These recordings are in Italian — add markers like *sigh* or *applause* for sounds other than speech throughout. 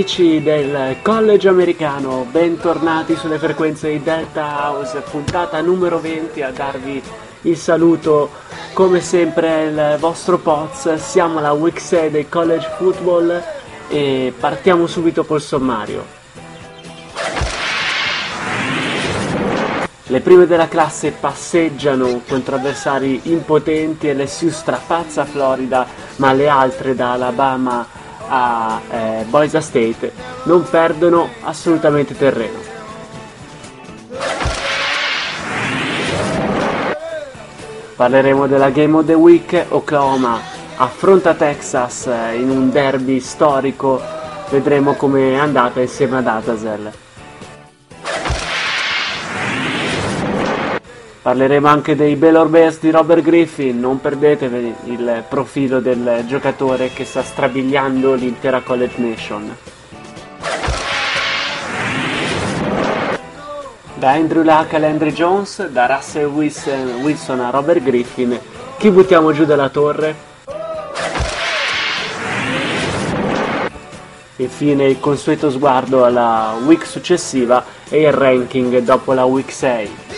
Amici del college americano, bentornati sulle frequenze di Delta House, puntata numero 20 a darvi il saluto come sempre il vostro Poz, siamo alla week 6 del college football e partiamo subito col sommario. Le prime della classe passeggiano contro avversari impotenti LSU strapazza Florida, ma le altre da Alabama a eh, Boise State non perdono assolutamente terreno. Parleremo della Game of the Week, Oklahoma affronta Texas eh, in un derby storico, vedremo come è andata insieme ad Atazel. Parleremo anche dei Baylor Bears di Robert Griffin, non perdetevi il profilo del giocatore che sta strabiliando l'intera College Nation. Da Andrew Luck a Landry Jones, da Russell Wilson, Wilson a Robert Griffin, chi buttiamo giù dalla torre? Infine il consueto sguardo alla week successiva e il ranking dopo la week 6.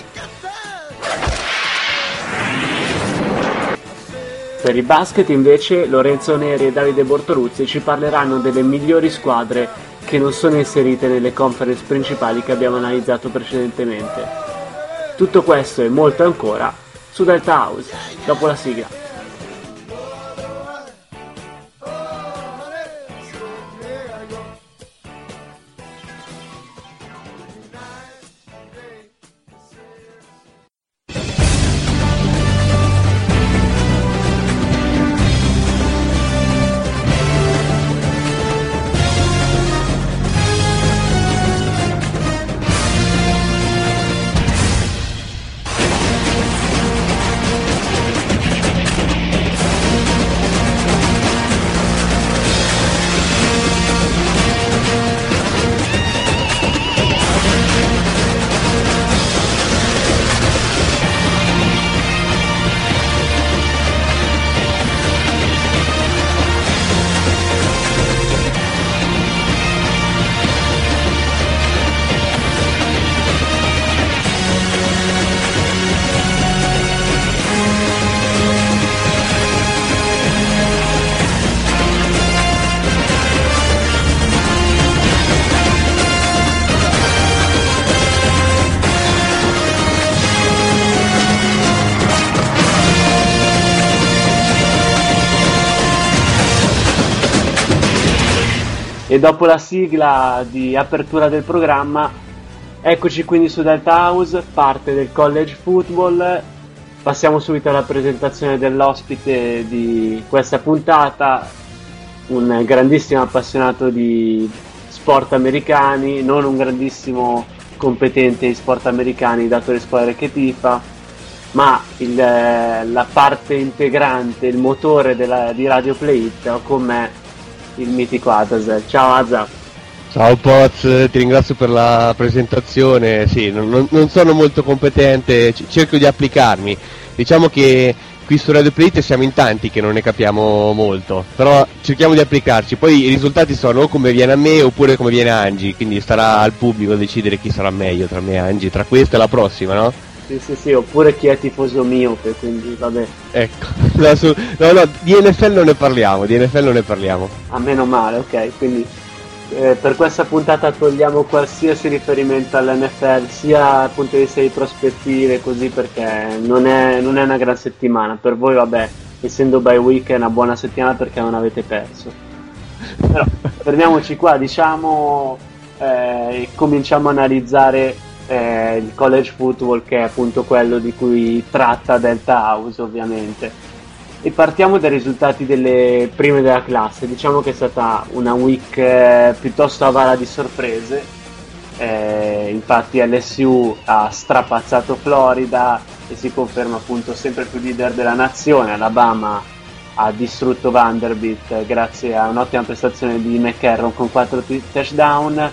Per il basket invece Lorenzo Neri e Davide Bortoluzzi ci parleranno delle migliori squadre che non sono inserite nelle conference principali che abbiamo analizzato precedentemente. Tutto questo e molto ancora su Delta House, dopo la sigla. Dopo la sigla di apertura del programma, eccoci quindi su Delta House, parte del college football. Passiamo subito alla presentazione dell'ospite di questa puntata, un grandissimo appassionato di sport americani, non un grandissimo competente di sport americani, dato le squadre che tifa, ma il, la parte integrante, il motore della, di Radio Play It, con me il mitico Azazel. Ciao Azza. Ciao Poz, ti ringrazio per la presentazione. Sì, non, non sono molto competente, cerco di applicarmi. Diciamo che qui su Radio Play siamo in tanti che non ne capiamo molto, però cerchiamo di applicarci. Poi i risultati sono o come viene a me oppure come viene a Angie, quindi starà al pubblico decidere chi sarà meglio tra me e Angie, tra questa e la prossima, no? Sì, sì, sì, oppure chi è tifoso miope, quindi vabbè. Ecco, *laughs* no, no, di NFL non ne parliamo, di NFL non ne parliamo. A meno male, ok, quindi eh, per questa puntata togliamo qualsiasi riferimento all'NFL, sia dal punto di vista di prospettive, così perché non è, non è una gran settimana. Per voi, vabbè, essendo by week è una buona settimana perché non avete perso. Però fermiamoci qua, diciamo, eh, cominciamo a analizzare eh, il college football che è appunto quello di cui tratta Delta House ovviamente. E partiamo dai risultati delle prime della classe, diciamo che è stata una week eh, piuttosto avara di sorprese, eh, infatti LSU ha strapazzato Florida e si conferma appunto sempre più leader della nazione, Alabama ha distrutto Vanderbilt grazie a un'ottima prestazione di McCarron con 4 touchdown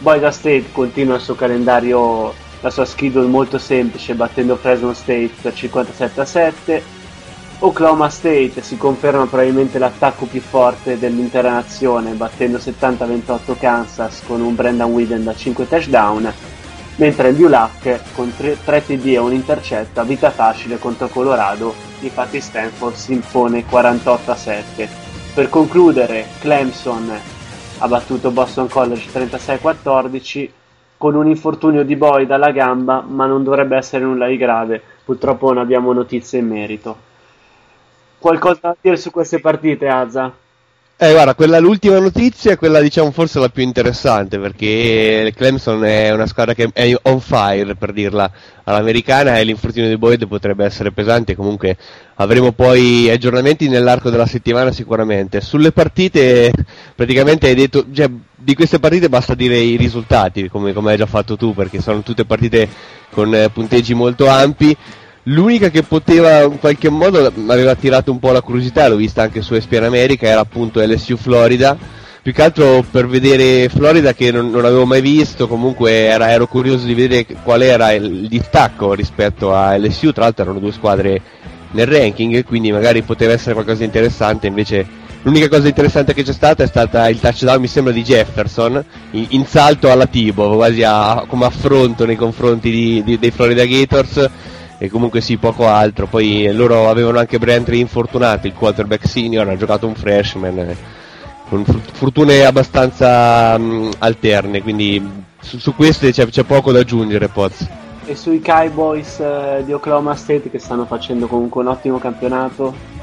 Boise State continua il suo calendario, la sua schedule molto semplice, battendo Fresno State per 57 a 7. Oklahoma State si conferma probabilmente l'attacco più forte dell'intera nazione, battendo 70-28 Kansas con un Brendan Whedon da 5 touchdown, mentre il ULAC con 3, 3 TD e un intercetto a vita facile contro Colorado, infatti Stanford si impone 48-7. Per concludere, Clemson ha battuto Boston College 36-14 con un infortunio di Boyd alla gamba, ma non dovrebbe essere nulla di grave. Purtroppo non abbiamo notizie in merito. Qualcosa da dire su queste partite, Azza? Eh, guarda, quella l'ultima notizia è quella, diciamo, forse la più interessante perché Clemson è una squadra che è on fire, per dirla all'americana, e l'infortunio di Boyd potrebbe essere pesante. Comunque avremo poi aggiornamenti nell'arco della settimana sicuramente. Sulle partite, praticamente hai detto, cioè, di queste partite basta dire i risultati, come, come hai già fatto tu, perché sono tutte partite con eh, punteggi molto ampi. L'unica che poteva in qualche modo mi aveva attirato un po' la curiosità, l'ho vista anche su ESPN America, era appunto LSU Florida. Più che altro per vedere Florida che non, non avevo mai visto, comunque era, ero curioso di vedere qual era il, il distacco rispetto a LSU, tra l'altro erano due squadre nel ranking, quindi magari poteva essere qualcosa di interessante, invece l'unica cosa interessante che c'è stata è stata il touchdown, mi sembra, di Jefferson, in, in salto alla Tibo, quasi a, come affronto nei confronti di, di, dei Florida Gators e comunque sì, poco altro. Poi loro avevano anche Brentry infortunato, il quarterback senior, ha giocato un freshman, eh, con fortune abbastanza mh, alterne, quindi su, su queste c'è, c'è, poco da aggiungere, Poz. E sui Cowboys eh, di Oklahoma State che stanno facendo comunque un ottimo campionato?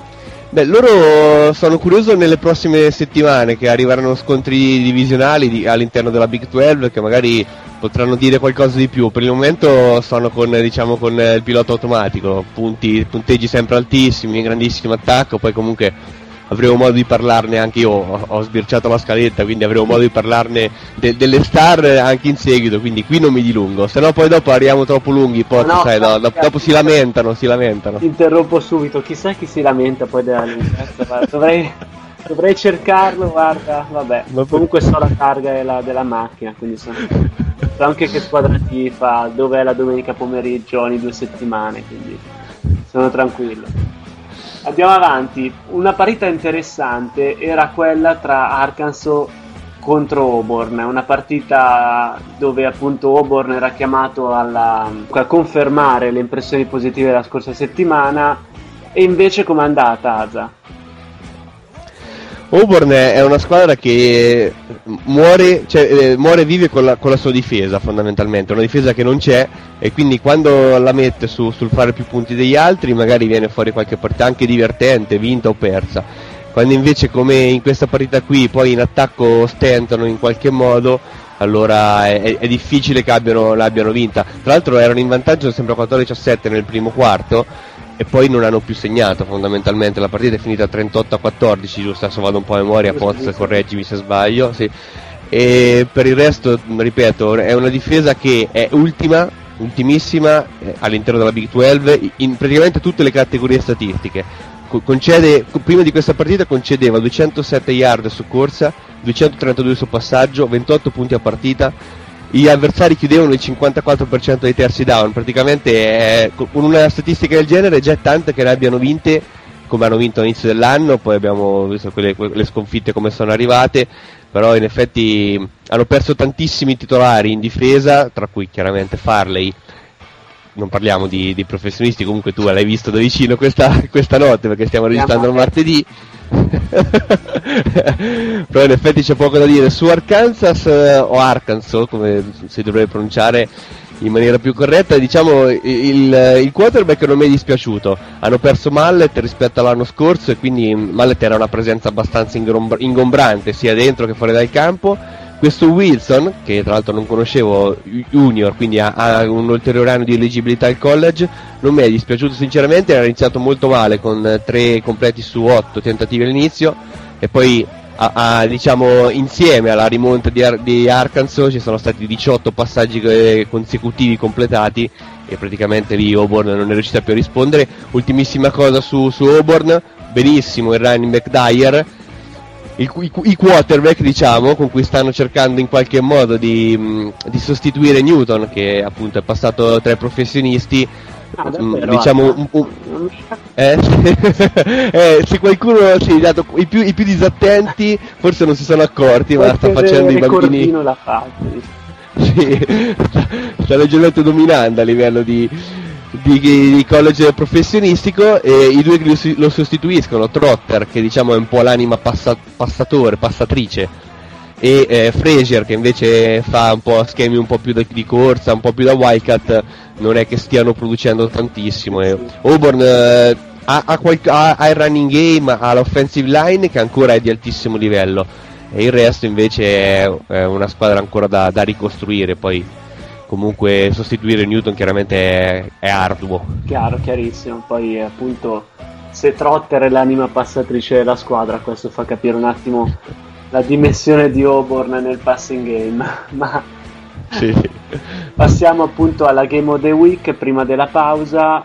Beh, loro sono curioso nelle prossime settimane che arriveranno scontri divisionali di, all'interno della Big 12 che magari potranno dire qualcosa di più. Per il momento sono con, diciamo, con il pilota automatico, punti, punteggi sempre altissimi, grandissimo attacco, poi comunque avremo modo di parlarne anche io, ho, ho sbirciato la scaletta, quindi avremo modo di parlarne de, delle star anche in seguito, quindi qui non mi dilungo, se no poi dopo arriviamo troppo lunghi, poi no, sai, no, dopo, dopo si lamentano, si lamentano. Ti interrompo subito, chissà chi si lamenta poi della lunghezza, dovrei, dovrei cercarlo, guarda, vabbè, comunque so la targa della, della macchina, quindi sono... so anche che squadra ti fa, dove è la domenica pomeriggio ogni due settimane, quindi sono tranquillo. Andiamo avanti. Una partita interessante era quella tra Arkansas contro Auburn, una partita dove appunto Auburn era chiamato alla, a confermare le impressioni positive della scorsa settimana e invece com'è andata Asa? Auburn è una squadra che muore, cioè, eh, muore e vive con la, con la, sua difesa fondamentalmente, una difesa che non c'è e quindi quando la mette su, sul fare più punti degli altri magari viene fuori qualche partita anche divertente, vinta o persa. Quando invece come in questa partita qui poi in attacco stentano in qualche modo, allora è, è difficile che abbiano, l'abbiano vinta. Tra l'altro erano in vantaggio sempre 14-17 nel primo quarto e poi non hanno più segnato fondamentalmente. La partita è finita 38 a 14 giusto? Adesso vado un po' a memoria Poz correggimi se sbaglio sì. e per il resto ripeto è una difesa che è ultima ultimissima eh, all'interno della Big 12 in praticamente tutte le categorie statistiche. Concede, prima di questa partita concedeva 207 yard su corsa 232 su passaggio 28 punti a partita gli avversari chiudevano il 54% dei terzi down, praticamente è, con una statistica del genere già è tanta che ne abbiano vinte come hanno vinto all'inizio dell'anno, poi abbiamo visto quelle, le sconfitte come sono arrivate, però in effetti hanno perso tantissimi titolari in difesa, tra cui chiaramente Farley, non parliamo di, di professionisti, comunque tu l'hai visto da vicino questa, *laughs* questa notte perché stiamo registrando il martedì. *laughs* però in effetti c'è poco da dire. Su Arkansas eh, o Arkansas come si dovrebbe pronunciare in maniera più corretta diciamo il, il quarterback non mi è dispiaciuto. Hanno perso Mallet rispetto all'anno scorso e quindi Mallet era una presenza abbastanza ingombrante sia dentro che fuori dal campo questo Wilson, che tra l'altro non conoscevo junior, quindi ha, ha, un ulteriore anno di elegibilità al college, non mi è dispiaciuto sinceramente, era iniziato molto male con tre completi su otto tentativi all'inizio e poi a, a, diciamo, insieme alla rimonta di, Ar- di, Arkansas ci sono stati 18 passaggi consecutivi completati e praticamente lì Auburn non è riuscita più a rispondere. Ultimissima cosa su, su Auburn, benissimo il running back Dyer il, i, i, quarterback diciamo con cui stanno cercando in qualche modo di, di, sostituire Newton che appunto è passato tra i professionisti Ah, mm, davvero? diciamo Ah, un, un- eh, *laughs* eh, se qualcuno sì, dato, i, più, i più disattenti forse non si sono accorti ma sta facendo i bambini l'ha fatto. *laughs* Sì, sta, sta leggermente dominando a livello di, di, di college professionistico e i due che lo, sostituiscono, Trotter che diciamo è un po' l'anima passa- passatore, passatrice e eh, Frazier che invece fa un po' schemi un po' più da- di corsa, un po' più da Wildcat, non è che stiano producendo tantissimo. e Auburn eh, ha, ha qualche- ha- ha il running game, ha l'offensive line che ancora è di altissimo livello e il resto invece è, è una squadra ancora da, da ricostruire, poi comunque sostituire Newton chiaramente è, è arduo. Chiaro, chiarissimo. Poi appunto se Trotter è l'anima passatrice della squadra, questo fa capire un attimo la dimensione di Auburn nel passing game. *laughs* Ma Sì. passiamo appunto alla game of the week prima della pausa.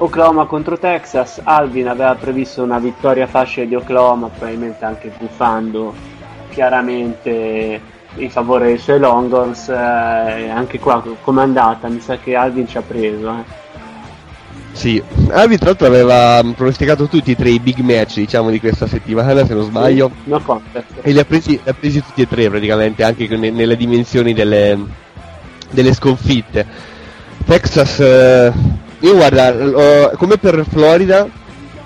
Oklahoma contro Texas. Alvin aveva previsto una vittoria facile di Oklahoma, probabilmente anche gufando chiaramente in favore dei suoi Longhorns. eh, anche qua com'è andata? Mi sa che Alvin ci ha preso. eh. Sì, Alvi tra l'altro aveva pronosticato tutti e tre i big match diciamo di questa settimana se non sbaglio No contest. e li ha presi, li ha presi tutti e tre praticamente anche ne- nelle dimensioni delle, delle sconfitte. Texas, eh, io guarda, come per Florida,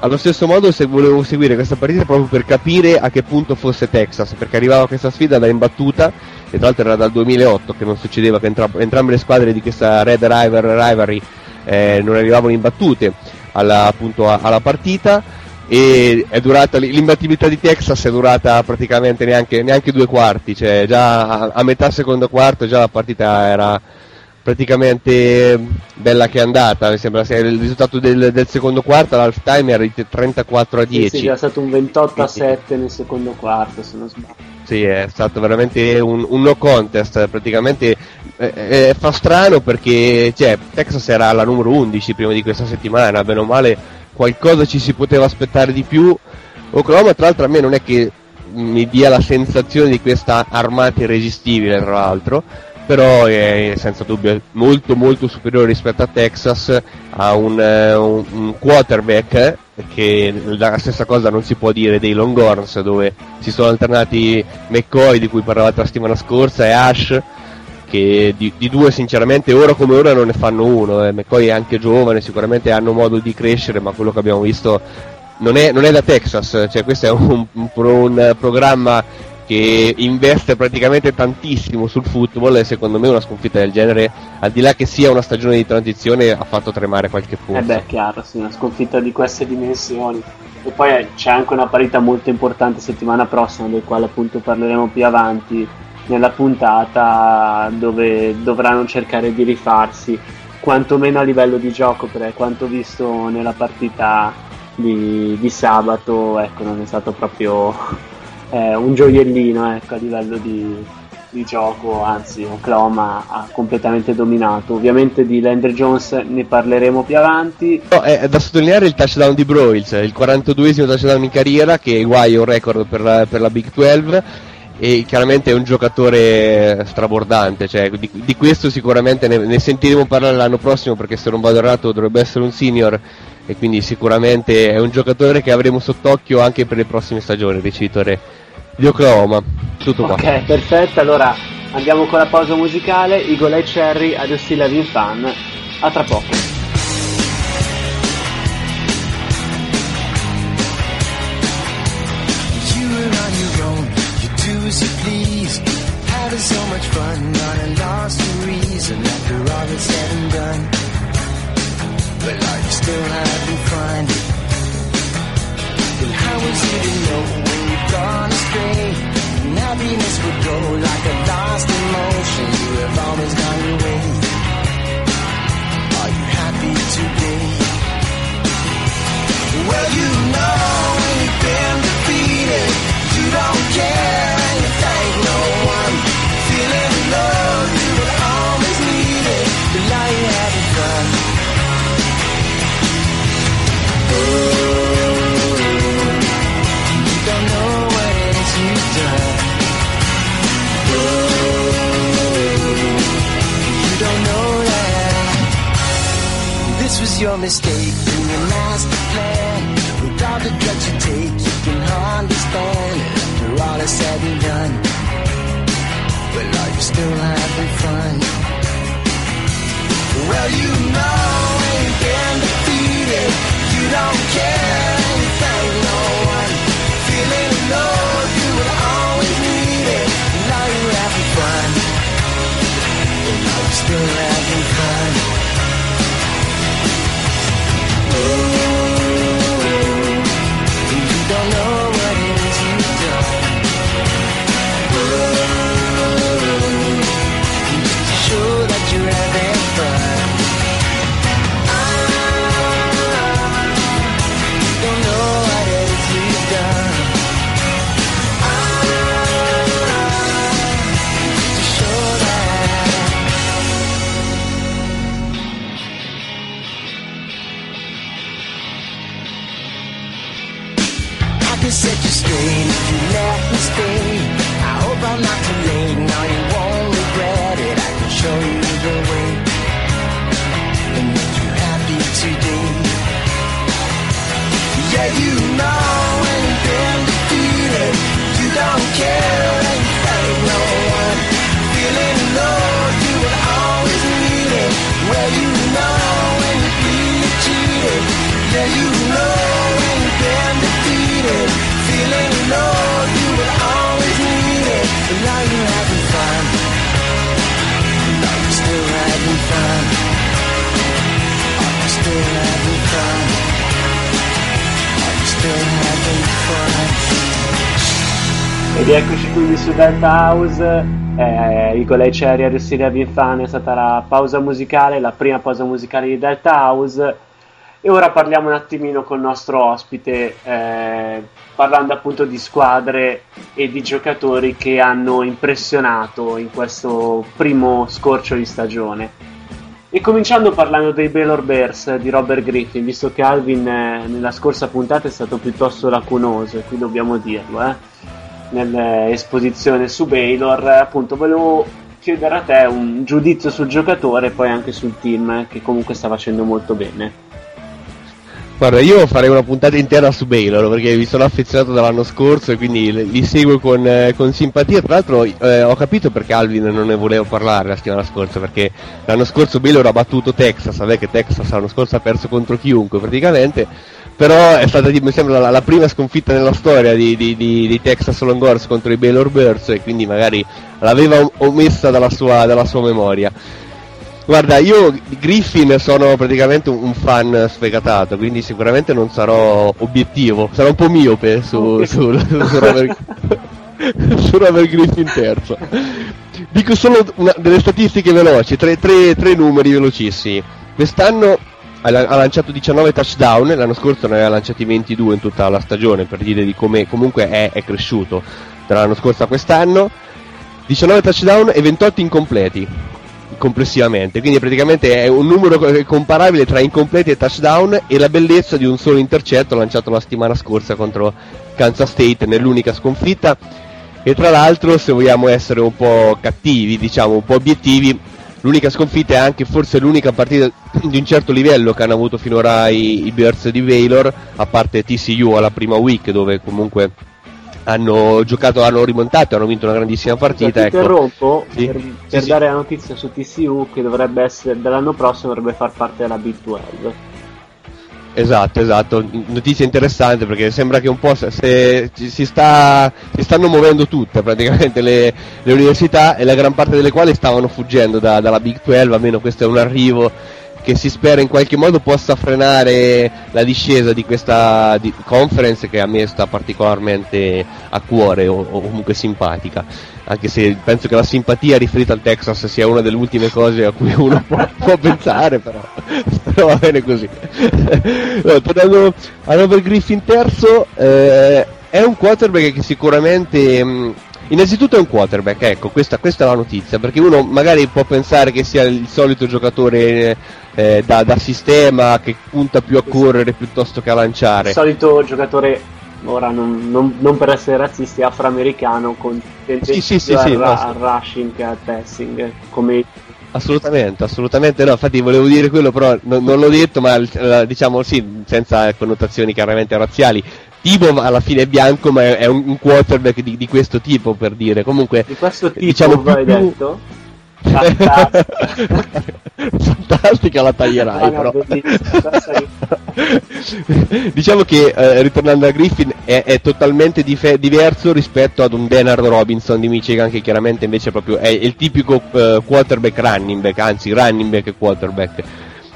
allo stesso modo se volevo seguire questa partita proprio per capire a che punto fosse Texas, perché arrivava questa sfida da imbattuta e tra l'altro era dal 2008 che non succedeva che entra- entrambe le squadre di questa Red River Rivalry eh, non arrivavano imbattute alla, appunto, a- alla partita e durata l'imbattibilità di Texas è durata praticamente neanche, neanche due quarti, cioè già a, a metà secondo quarto già la partita era praticamente bella che è andata, mi sembra se il risultato del, del secondo quarto all'half time era di 34 a Sì, 10. sì, c'era stato un 28 a 7 nel secondo quarto, se non sbaglio. Sì, è stato veramente un, un no contest, praticamente eh, eh, fa strano perché cioè, Texas era la numero 11 prima di questa settimana, bene o male qualcosa ci si poteva aspettare di più. Oklahoma tra l'altro a me non è che mi dia la sensazione di questa armata irresistibile tra l'altro, però è senza dubbio molto molto superiore rispetto a Texas, ha un, eh, un- un quarterback che la stessa cosa non si può dire dei Longhorns dove si sono alternati McCoy di cui parlavate la settimana scorsa e Ash che di, di due sinceramente ora come ora non ne fanno uno eh. McCoy è anche giovane sicuramente hanno modo di crescere ma quello che abbiamo visto non è, non è da Texas cioè questo è un, un programma che investe praticamente tantissimo sul football e secondo me una sconfitta del genere al di là che sia una stagione di transizione ha fatto tremare qualche punto Eh beh, chiaro, sì, una sconfitta di queste dimensioni. E poi eh, c'è anche una parità molto importante settimana prossima, del quale appunto parleremo più avanti nella puntata, dove dovranno cercare di rifarsi, quantomeno a livello di gioco, perché quanto visto nella partita di, di sabato, ecco, non è stato proprio eh, un gioiellino ecco, a livello di, di gioco, anzi Oklahoma ha completamente dominato. Ovviamente di Landry Jones ne parleremo più avanti. No, è, è da sottolineare il touchdown di Broyles, il 42esimo touchdown in carriera che guai un record per la, per la Big 12 e chiaramente è un giocatore strabordante, cioè, di, di questo sicuramente ne, ne sentiremo parlare l'anno prossimo perché se non vado errato dovrebbe essere un senior e quindi sicuramente è un giocatore che avremo sott'occhio anche per le prossime stagioni, il ricevitore di Oklahoma. Tutto qua. Ok, perfetto. Allora andiamo con la pausa musicale. Eagle Eye Cherry ad Still Having Fun. A tra poco. So much fun, not a lost reason after all is said and done. But are you still having fun? And how is it to know gone astray? And happiness would go like a lost emotion. You have always gone your way. Are you happy today? Well, you know when you've been defeated, you don't care your mistake in your master plan. With all the drugs you take, you can understand. After all is said and done, well, are you still having fun? Well, you know ain't been defeated. You don't care and thank no one. Feeling low, you will always need it. Now you're having fun. And now you're still having quindi su Delta House, eh, i Golei Cherry e Silvia Vinfane è stata la pausa musicale, la prima pausa musicale di Delta House e ora parliamo un attimino con il nostro ospite, eh, parlando appunto di squadre e di giocatori che hanno impressionato in questo primo scorcio di stagione. E cominciando parlando dei Baylor Bears di Robert Griffin, visto che Alvin eh, nella scorsa puntata è stato piuttosto lacunoso, e qui dobbiamo dirlo, eh, nell'esposizione su Baylor, appunto volevo chiedere a te un giudizio sul giocatore e poi anche sul team, che comunque sta facendo molto bene. Guarda, io farei una puntata intera su Baylor perché mi sono affezionato dall'anno scorso e quindi li seguo con, eh, con simpatia. Tra l'altro eh, ho capito perché Alvin non ne voleva parlare la settimana scorsa, perché l'anno scorso Baylor ha battuto Texas, vabbè che Texas l'anno scorso ha perso contro chiunque praticamente, però è stata mi sembra la, la prima sconfitta nella storia di, di- di- di Texas Longhorns contro i Baylor Bears e quindi magari l'aveva om- omessa dalla sua, dalla sua memoria. Guarda, io Griffin sono praticamente un, fan sfegatato, quindi sicuramente non sarò obiettivo, sarò un po' miope su, Ok. su, su Robert, *laughs* su Robert Griffin terzo. Dico solo una- delle statistiche veloci, tre, tre- tre numeri velocissimi. Quest'anno ha, la- ha lanciato 19 touchdown, l'anno scorso ne aveva lanciati 22 in tutta la stagione, per dire di come comunque è, è cresciuto dall'anno scorso a quest'anno. 19 touchdown e 28 incompleti complessivamente, quindi praticamente è un numero co- comparabile tra incompleti e touchdown e la bellezza di un solo intercetto lanciato la settimana scorsa contro Kansas State nell'unica sconfitta e tra l'altro se vogliamo essere un po' cattivi, diciamo un po' obiettivi, l'unica sconfitta è anche forse l'unica partita di un certo livello che hanno avuto finora i, i Bears di Baylor, a parte TCU alla prima week dove comunque hanno giocato, hanno rimontato, hanno vinto una grandissima partita. Scusa, ecco. interrompo Sì. per, Sì, per sì. dare la notizia su TCU che dovrebbe essere dall'anno prossimo dovrebbe far parte della Big 12. Esatto, esatto, notizia interessante perché sembra che un po' se, se si, sta, si stanno muovendo tutte praticamente le, le università e la gran parte delle quali stavano fuggendo da- dalla Big 12, almeno questo è un arrivo che si spera in qualche modo possa frenare la discesa di questa di- conference che a me sta particolarmente a cuore o, o comunque simpatica, anche se penso che la simpatia riferita al Texas sia una delle ultime cose a cui uno può, può pensare, però, però va bene così. No, tornando a Robert Griffin terzo, eh, è un quarterback che sicuramente... mh, Innanzitutto è un quarterback, ecco, questa, questa è la notizia, perché uno magari può pensare che sia il solito giocatore eh, da, da sistema che punta più a correre piuttosto che a lanciare. Il solito giocatore ora non, non- non per essere razzisti, afroamericano con Sì, sì, sì, al, sì, ra- no, sì. rushing e al passing, come Assolutamente, assolutamente no, infatti volevo dire quello, però non, non l'ho detto, ma eh, diciamo sì, senza connotazioni chiaramente razziali. Tipo alla fine è bianco, ma è, è un, quarterback di, di questo tipo per dire. Comunque, di questo tipo diciamo più- hai detto? Fantastico. *laughs* Fantastica la taglierai, no, però. *laughs* diciamo che eh, ritornando a Griffin è, è totalmente dife- diverso rispetto ad un Bernard Robinson di Michigan che chiaramente invece proprio è il tipico eh, quarterback running back, anzi running back e quarterback.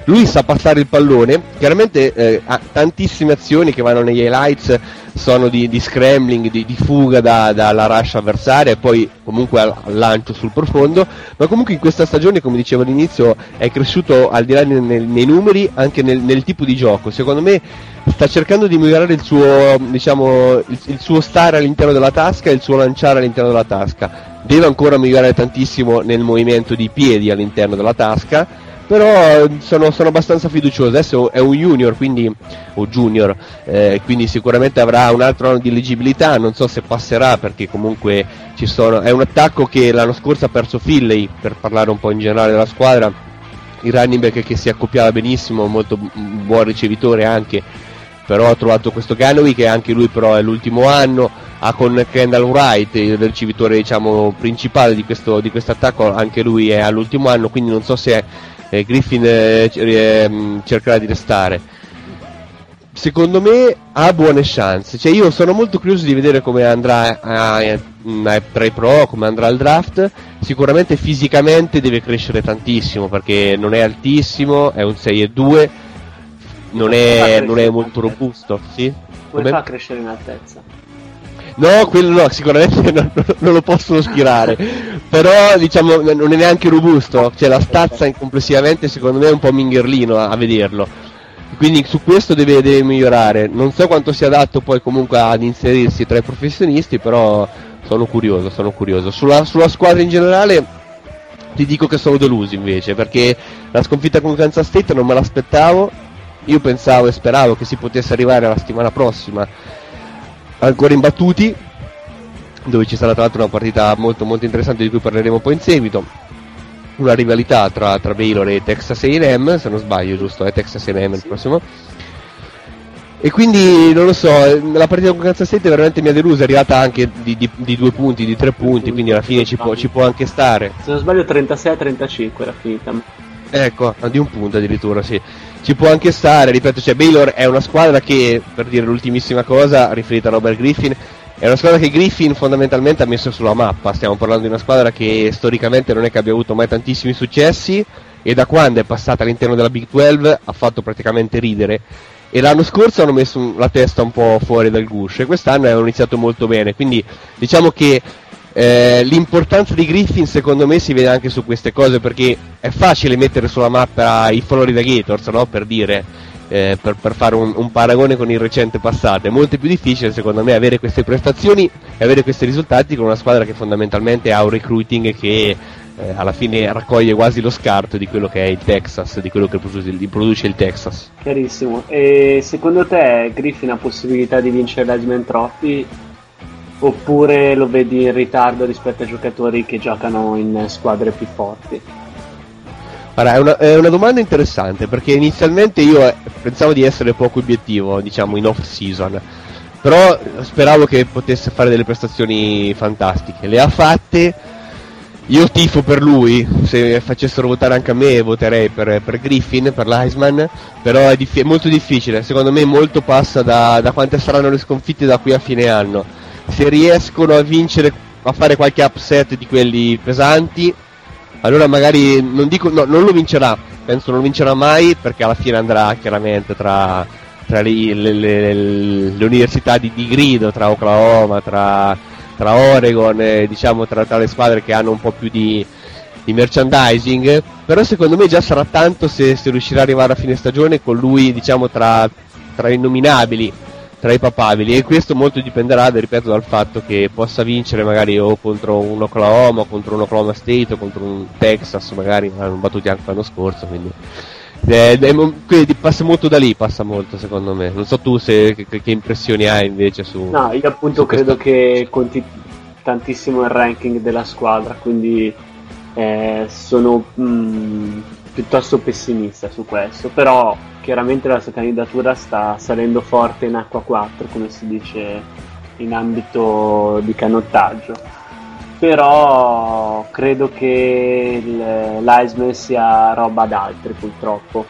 Lui sa passare il pallone, chiaramente eh, ha tantissime azioni che vanno negli highlights, sono di, di scrambling, di, di fuga da- dalla rush avversaria e poi comunque al, al lancio sul profondo, ma comunque in questa stagione, come dicevo all'inizio, è cresciuto al di là nel- nel- nei numeri, anche nel, nel tipo di gioco. Secondo me sta cercando di migliorare il suo, diciamo, il, il suo stare all'interno della tasca e il suo lanciare all'interno della tasca. Deve ancora migliorare tantissimo nel movimento di piedi all'interno della tasca, però eh, sono, sono abbastanza fiducioso. Adesso è un junior, quindi, o junior, eh, quindi sicuramente avrà un altro anno di leggibilità. Non so se passerà perché comunque ci sono. È un attacco che l'anno scorso ha perso Finley, per parlare un po' in generale della squadra. Il running back che si accoppiava benissimo, molto bu- buon ricevitore anche. Però ha trovato questo Ganowi che anche lui però è l'ultimo anno, ha con Kendall Wright, il ricevitore diciamo principale di questo attacco, anche lui è all'ultimo anno, quindi non so se eh, Griffin eh, eh, mh, cercherà di restare. Secondo me ha buone chance, cioè io sono molto curioso di vedere come andrà a- a- mh, tra i pro, come andrà il draft. Sicuramente fisicamente deve crescere tantissimo perché non è altissimo, è un 6 e 2, non è, non è molto robusto, sì? Come Come? fa a crescere in altezza? No, quello no, sicuramente *laughs* non, non lo possono schierare. Però diciamo non è neanche robusto, cioè la stazza complessivamente secondo me è un po' mingherlino a, a vederlo. Quindi su questo deve, deve migliorare. Non so quanto sia adatto poi comunque ad inserirsi tra i professionisti, però sono curioso, sono curioso. Sulla, sulla squadra in generale ti dico che sono deluso invece, perché la sconfitta con Kansas State non me l'aspettavo. Io pensavo e speravo che si potesse arrivare alla settimana prossima ancora imbattuti, dove ci sarà tra l'altro una partita molto molto interessante di cui parleremo poi in seguito. Una rivalità tra, tra Baylor e Texas A&M, se non sbaglio, giusto? È Texas A&M il prossimo. E quindi non lo so, la partita con Kansas State veramente mi ha deluso, è arrivata anche di, di- di due punti, di tre punti, quindi alla fine ci può, ci può anche stare. Se non sbaglio 36-35 era finita. Ecco, di un punto addirittura, sì. Ci può anche stare, ripeto, cioè Baylor è una squadra che, per dire l'ultimissima cosa, riferita a Robert Griffin, è una squadra che Griffin fondamentalmente ha messo sulla mappa. Stiamo parlando di una squadra che storicamente non è che abbia avuto mai tantissimi successi e da quando è passata all'interno della Big 12 ha fatto praticamente ridere. E l'anno scorso hanno messo la testa un po' fuori dal guscio e quest'anno hanno iniziato molto bene. Quindi diciamo che eh, l'importanza di Griffin secondo me si vede anche su queste cose perché è facile mettere sulla mappa i Florida Gators, no? Per dire, eh, per, per fare un, un paragone con il recente passato. È molto più difficile secondo me avere queste prestazioni e avere questi risultati con una squadra che fondamentalmente ha un recruiting che eh, alla fine raccoglie quasi lo scarto di quello che è il Texas, di quello che produce, produce il Texas. Chiarissimo. E secondo te Griffin ha possibilità di vincere l'Heisman Trophy? Oppure lo vedi in ritardo rispetto ai giocatori che giocano in squadre più forti? Guarda, è una, è una domanda interessante perché inizialmente io eh, pensavo di essere poco obiettivo, diciamo, in off season. Però speravo che potesse fare delle prestazioni fantastiche. Le ha fatte. Io tifo per lui, se facessero votare anche a me voterei per, per Griffin, per l'Heisman, però è, è molto difficile, secondo me molto passa da, da quante saranno le sconfitte da qui a fine anno. Se riescono a vincere, a fare qualche upset di quelli pesanti, allora magari non dico no, non lo vincerà, penso non lo vincerà mai perché alla fine andrà chiaramente tra, tra le, le- le- le università di, di grido, tra Oklahoma, tra, tra Oregon, eh, diciamo tra, tra le squadre che hanno un po' più di, di merchandising, però secondo me già sarà tanto se, se riuscirà ad arrivare a fine stagione con lui diciamo tra, tra i nominabili tra i papabili e questo molto dipenderà, ripeto, dal fatto che possa vincere magari o contro un Oklahoma, o contro un Oklahoma State o contro un Texas, magari hanno battuti anche l'anno scorso, quindi Eh, quindi passa molto da lì, passa molto secondo me. Non so tu se, che, che impressioni hai invece su... No, io appunto credo questo- che conti tantissimo il ranking della squadra, quindi eh, sono mm, piuttosto pessimista su questo, però chiaramente la sua candidatura sta salendo forte in acqua 4, come si dice in ambito di canottaggio. Però credo che l'Iceman sia roba d'altri purtroppo.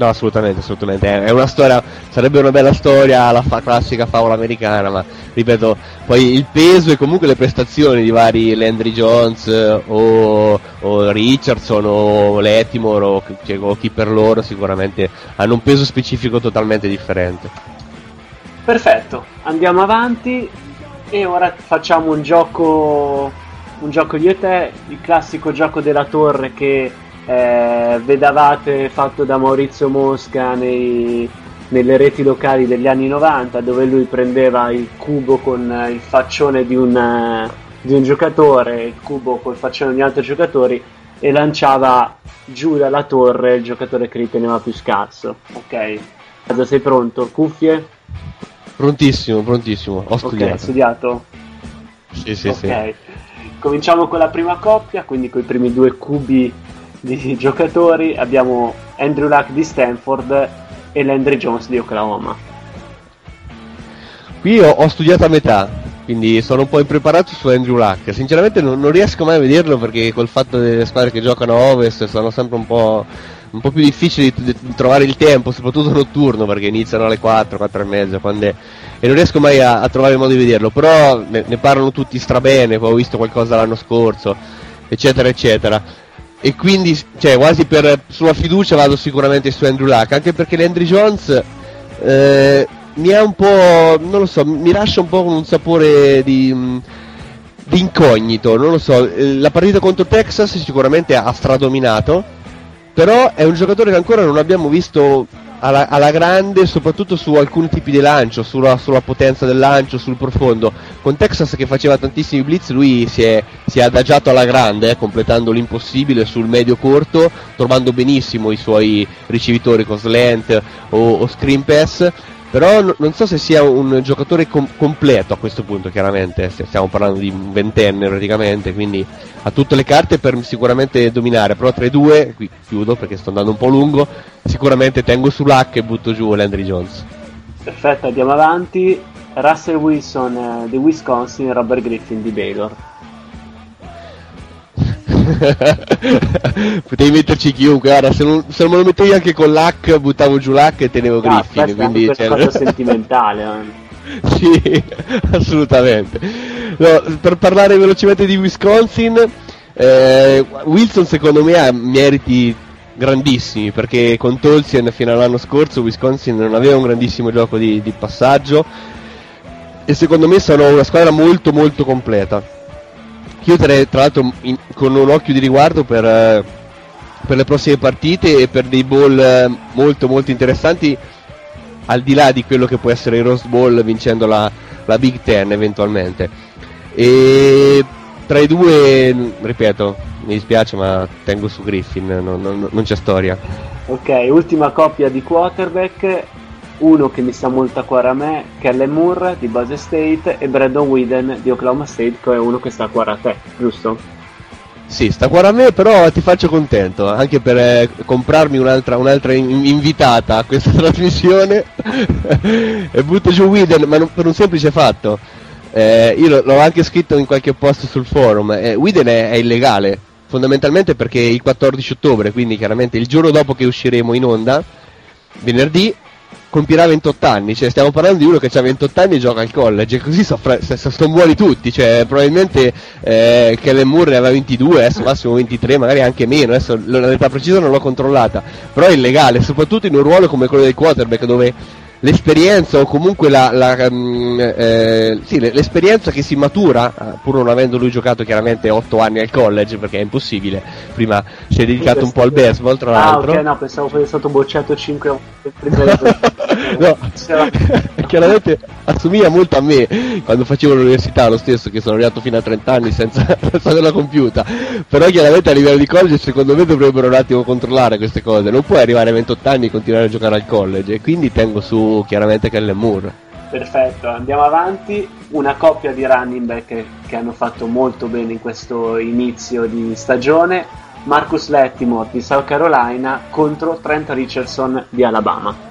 No, assolutamente, assolutamente. È una storia, sarebbe una bella storia, la fa- classica favola americana, ma ripeto, poi il peso e comunque le prestazioni di vari Landry Jones eh, o, o Richardson o Lettimore o, chi- o chi per loro sicuramente hanno un peso specifico totalmente differente. Perfetto, andiamo avanti e ora facciamo un gioco, un gioco io e te, il classico gioco della torre che eh, vedavate fatto da Maurizio Mosca nei- nelle reti locali degli anni 90 dove lui prendeva il cubo con eh, il faccione di un, eh, di un giocatore, il cubo col faccione di altri giocatori e lanciava giù dalla torre il giocatore che riteneva più scarso. Ok, Già sei pronto? Cuffie? Prontissimo, prontissimo, ho Ok, studiato. hai studiato? Sì, sì, ok. sì. Cominciamo con la prima coppia, quindi con i primi due cubi di giocatori. Abbiamo Andrew Luck di Stanford e Landry Jones di Oklahoma. Qui ho, ho studiato a metà, quindi sono un po' impreparato su Andrew Luck. Sinceramente non, non riesco mai a vederlo perché col fatto delle squadre che giocano a ovest sono sempre un po', un po' più difficili di, di trovare il tempo, soprattutto notturno perché iniziano alle 4, 4 e mezza quando è- e non riesco mai a, a trovare il modo di vederlo, però ne, ne parlano tutti strabene, poi ho visto qualcosa l'anno scorso, eccetera, eccetera. E quindi, cioè, quasi per sulla fiducia vado sicuramente su Andrew Luck, anche perché Landry Jones eh, mi ha un po', non lo so, mi lascia un po' con un sapore di, di incognito, non lo so, la partita contro Texas sicuramente ha stradominato, però è un giocatore che ancora non abbiamo visto alla, alla grande, soprattutto su alcuni tipi di lancio, sulla, sulla potenza del lancio, sul profondo. Con Texas che faceva tantissimi blitz, lui si è, si è adagiato alla grande, eh, completando l'impossibile sul medio corto, trovando benissimo i suoi ricevitori con slant o, o screen pass. Però no- non so se sia un giocatore com- completo a questo punto, chiaramente. st- Stiamo parlando di un ventenne praticamente, quindi ha tutte le carte per sicuramente dominare. Però tra i due, qui chiudo perché sto andando un po' lungo, sicuramente tengo su Luck e butto giù Landry Jones. Perfetto, andiamo avanti. Russell Wilson eh, di Wisconsin e Robert Griffin di Baylor. *laughs* Potevi metterci chiunque, guarda, se non, se non me lo mettevi anche con Luck, buttavo giù Luck e tenevo Ah, Griffin. è quindi, questa cioè, cosa *laughs* sentimentale. eh. sì, assolutamente. No, per parlare velocemente di Wisconsin, eh, Wilson secondo me ha meriti grandissimi perché con Tolkien fino all'anno scorso Wisconsin non aveva un grandissimo gioco di, di passaggio e secondo me sono una squadra molto molto completa. Chiudere tra l'altro in- con un occhio di riguardo per, eh, per le prossime partite e per dei ball eh, molto molto interessanti al di là di quello che può essere il Rose Bowl vincendo la, la Big Ten eventualmente. E tra i due, ripeto, mi dispiace ma tengo su Griffin, non, non- non c'è storia. Ok, ultima coppia di quarterback. Uno che mi sta molto a cuore a me, Kellen Moore di Base State e Brandon Whedon di Oklahoma State, che è uno che sta a cuore a te, giusto? Sì, sta cuore a me, però ti faccio contento, anche per eh, comprarmi un'altra, un'altra in- invitata a questa *laughs* trasmissione *laughs* e butto giù Whedon, ma non- per un semplice fatto. Eh, io l'ho- l'ho anche scritto in qualche post sul forum, eh, Whedon è, è illegale, fondamentalmente perché il 14 ottobre, quindi chiaramente il giorno dopo che usciremo in onda, venerdì, compirà 28 anni, cioè stiamo parlando di uno che ha 28 anni e gioca al college, e così sono buoni tutti, cioè probabilmente eh, Kellen Moore ne aveva 22, adesso massimo 23, magari anche meno, adesso l'età precisa non l'ho controllata, però è illegale, soprattutto in un ruolo come quello del quarterback dove l'esperienza o comunque la, la, mm, eh, sì, l'esperienza che si matura, eh, pur non avendo lui giocato chiaramente 8 anni al college perché è impossibile, prima si è dedicato un po' al baseball tra Ah, l'altro. ok, no, pensavo fosse stato bocciato 5 volte prima *laughs* di *laughs* No, chiaramente assomiglia molto a me quando facevo l'università, lo stesso, che sono arrivato fino a 30 anni senza, *laughs* senza averla compiuta. Però chiaramente a livello di college secondo me dovrebbero un attimo controllare queste cose. Non puoi arrivare a 28 anni e continuare a giocare al college. E quindi tengo su chiaramente Kellen Moore. Perfetto, andiamo avanti. Una coppia di running back che, che hanno fatto molto bene in questo inizio di stagione. Marcus Lettimore di South Carolina contro Trent Richardson di Alabama.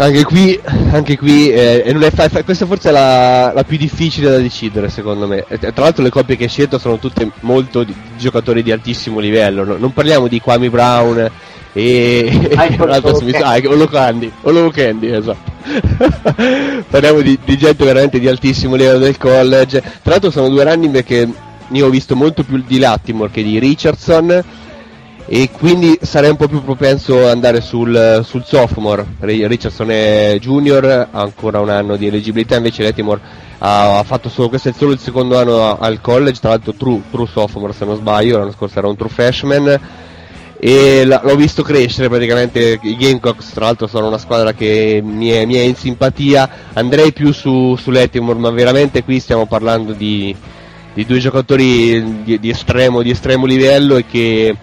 Anche qui, anche qui eh, è fa- questa forse è la, la più difficile da decidere secondo me. E, tra l'altro le coppie che scelto sono tutte molto di, giocatori di altissimo livello. no? Non parliamo di Kwame Brown e, Smith- *laughs* Candy. ah, Olo Candy, Olo Candy, esatto. *laughs* parliamo di, di gente veramente di altissimo livello del college. Tra l'altro sono due back che io ho visto molto più di Lattimore che di Richardson e quindi sarei un po' più propenso ad andare sul, sul sophomore. Ri- Richardson è junior, ha ancora un anno di eleggibilità, invece Lettimore ha, ha fatto solo, questo è solo il secondo anno al college, tra l'altro true, true sophomore se non sbaglio, l'anno scorso era un true freshman e l'ho visto crescere praticamente i Gamecocks tra l'altro sono una squadra che mi è, mi è in simpatia. Andrei più su, su Lettimore ma veramente qui stiamo parlando di, di due giocatori di, di estremo, di estremo livello e che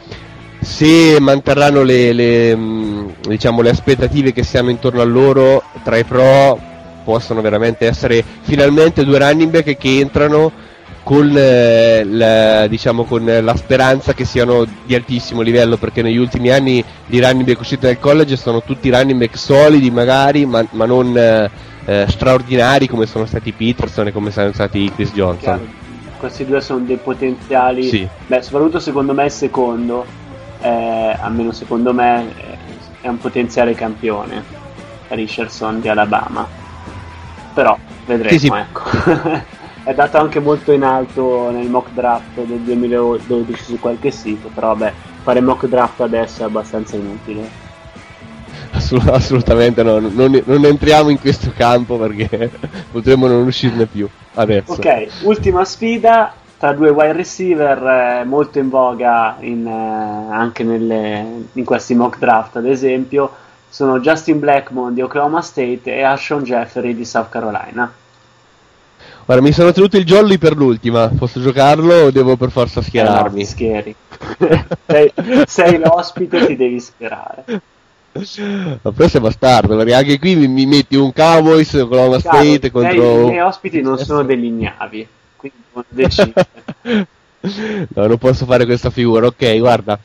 se manterranno le, le, mh, diciamo, le aspettative che si hanno intorno a loro tra i pro possono veramente essere finalmente due running back che entrano con, eh, la, diciamo, con la speranza che siano di altissimo livello perché negli ultimi anni di running back usciti dal college sono tutti running back solidi magari ma, ma non eh, eh, straordinari come sono stati Peterson e come sono stati Chris Johnson Chiaro. Questi due sono dei potenziali. Sì. Beh, soprattutto secondo me il secondo, eh, almeno secondo me, eh, è un potenziale campione. Richardson di Alabama. Però vedremo, Sì, sì. ecco. *laughs* è dato anche molto in alto nel mock draft del 2012 su qualche sito, però vabbè, fare mock draft adesso è abbastanza inutile. Assolut- assolutamente no, non, non entriamo in questo campo perché *laughs* potremmo non uscirne più adesso. Ok, ultima sfida tra due wide receiver eh, molto in voga in, eh, anche nelle- in questi mock draft, ad esempio, sono Justin Blackmon di Oklahoma State e Ashon Jeffery di South Carolina. Guarda, mi sono tenuto il jolly per l'ultima, posso giocarlo o devo per forza Eh, no, schierarmi? schieri. *laughs* sei, sei l'ospite, ti devi schierare. Ma però sei bastardo, perché anche qui mi, mi metti un Cowboys Oklahoma Chiaro, State contro... I miei ospiti non sono degli ignavi, quindi devono decidere. *laughs* no, non posso fare questa figura. Ok, guarda.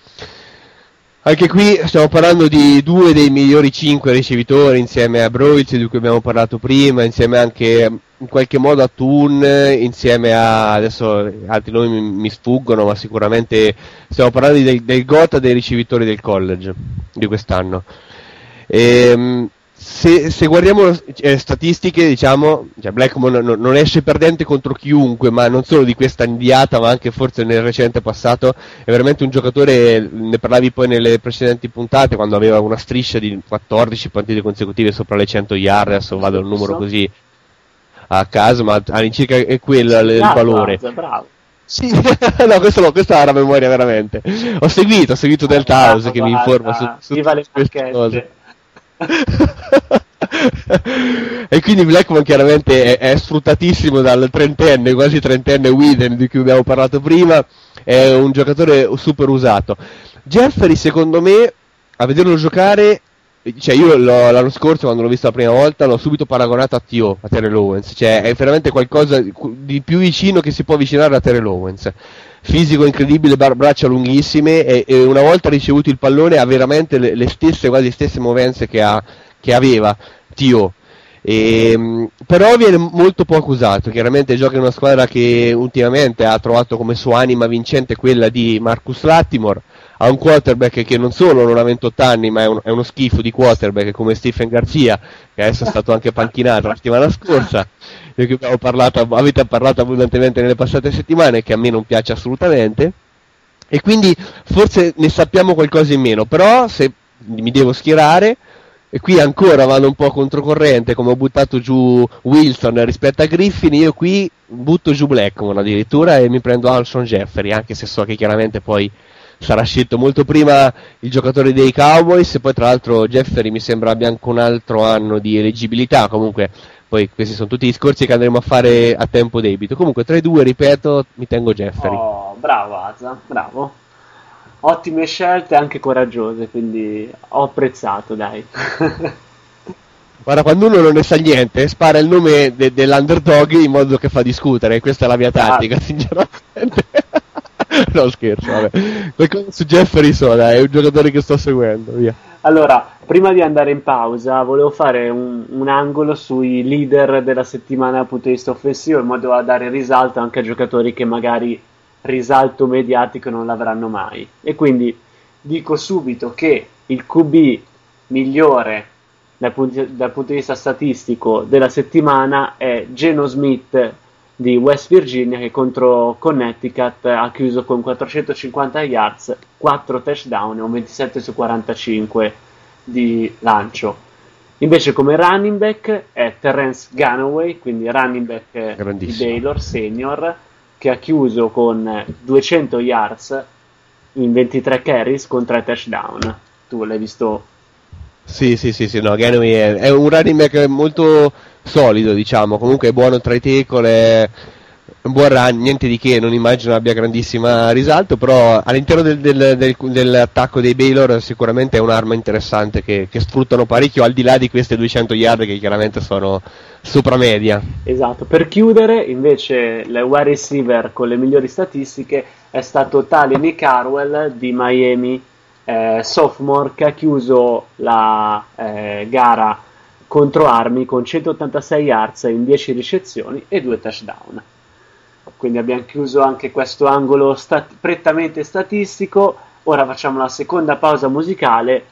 Anche qui stiamo parlando di due dei migliori cinque ricevitori insieme a Broiz di cui abbiamo parlato prima, insieme anche in qualche modo a Toon, insieme a adesso altri nomi mi, sfuggono, ma sicuramente stiamo parlando del, del gota dei ricevitori del college di quest'anno. Ehm, se, se guardiamo eh, statistiche, diciamo, cioè Blackmon non, non esce perdente contro chiunque, ma non solo di questa inviata, ma anche forse nel recente passato, è veramente un giocatore, ne parlavi poi nelle precedenti puntate, quando aveva una striscia di 14 partite consecutive sopra le 100 yard, adesso vado a un numero così a caso, ma all'incirca è quello il Ah, valore. bravo, bravo. Sì, *laughs* no, questo no, questa è la memoria veramente. Ho seguito, ho seguito Delta House che mi informa su, su le queste cose. *laughs* e quindi Blackman chiaramente è, è sfruttatissimo dal trentenne, quasi trentenne Whedon di cui abbiamo parlato prima, è un giocatore super usato. Jeffrey secondo me, a vederlo giocare, cioè io l'anno scorso quando l'ho visto la prima volta l'ho subito paragonato a Tio, a Terrell Owens, cioè è veramente qualcosa di più vicino che si può avvicinare a Terrell Owens fisico incredibile, bar- braccia lunghissime e, e una volta ricevuto il pallone ha veramente le, le stesse, quasi le stesse movenze che, ha, che aveva Tio. Ehm, però viene molto poco usato, chiaramente gioca in una squadra che ultimamente ha trovato come sua anima vincente quella di Marcus Lattimore, ha un quarterback che non solo non ha 28 anni ma è, un- è uno schifo di quarterback come Stephen Garzia, che adesso è stato anche panchinato la settimana scorsa, di cui abbiamo parlato, avete parlato abbondantemente nelle passate settimane, che a me non piace assolutamente. E quindi forse ne sappiamo qualcosa in meno, però se mi devo schierare, e qui ancora vado un po' controcorrente, come ho buttato giù Wilson rispetto a Griffin, io qui butto giù Blackmon addirittura e mi prendo Alson Jeffery, anche se so che chiaramente poi sarà scelto molto prima il giocatore dei Cowboys e poi tra l'altro Jeffery mi sembra abbia anche un altro anno di eleggibilità, comunque poi questi sono tutti discorsi che andremo a fare a tempo debito. Comunque tra i due, ripeto, mi tengo Jeffery. Oh, bravo Asa, bravo. Ottime scelte, anche coraggiose, quindi ho apprezzato, dai. *laughs* Guarda, quando uno non ne sa niente, spara il nome de- dell'underdog in modo che fa discutere. Questa è la mia tattica, Ah. sinceramente. *laughs* *laughs* no, scherzo, vabbè. Qualcosa su Jeffery so, dai, è un giocatore che sto seguendo, via. Allora, prima di andare in pausa, volevo fare un, un angolo sui leader della settimana dal punto di vista offensivo, in modo da dare risalto anche a giocatori che magari risalto mediatico non l'avranno mai. E quindi dico subito che il QB migliore dal punto, dal punto di vista statistico della settimana è Geno Smith di West Virginia che contro Connecticut ha chiuso con 450 yards, 4 touchdown e un 27 su 45 di lancio. Invece come running back è Terence Ganaway, quindi running back eh, di. Baylor senior, che ha chiuso con 200 yards in 23 carries con 3 touchdown. Tu l'hai visto Sì, sì, sì, sì, no, Ganaway è, è un running back molto solido, diciamo, comunque è buono tra i tackle, è un buon run, niente di che, non immagino abbia grandissima risalto, però all'interno del- del- del- dell'attacco dei Baylor sicuramente è un'arma interessante che, che sfruttano parecchio, al di là di queste 200 yard che chiaramente sono sopra media. Esatto, per chiudere invece il wide receiver con le migliori statistiche è stato tale Nick Harwell di Miami, eh, sophomore, che ha chiuso la eh, gara contro Army con 186 yards in 10 ricezioni e 2 touchdown. Quindi abbiamo chiuso anche questo angolo stat- prettamente statistico. Ora facciamo la seconda pausa musicale.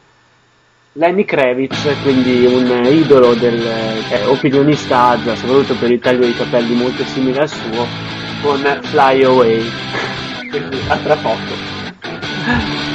Lenny Kravitz, quindi un idolo del eh, opinionista Azza, soprattutto per il taglio di capelli molto simile al suo, con Fly Away. *laughs* Quindi a tra poco.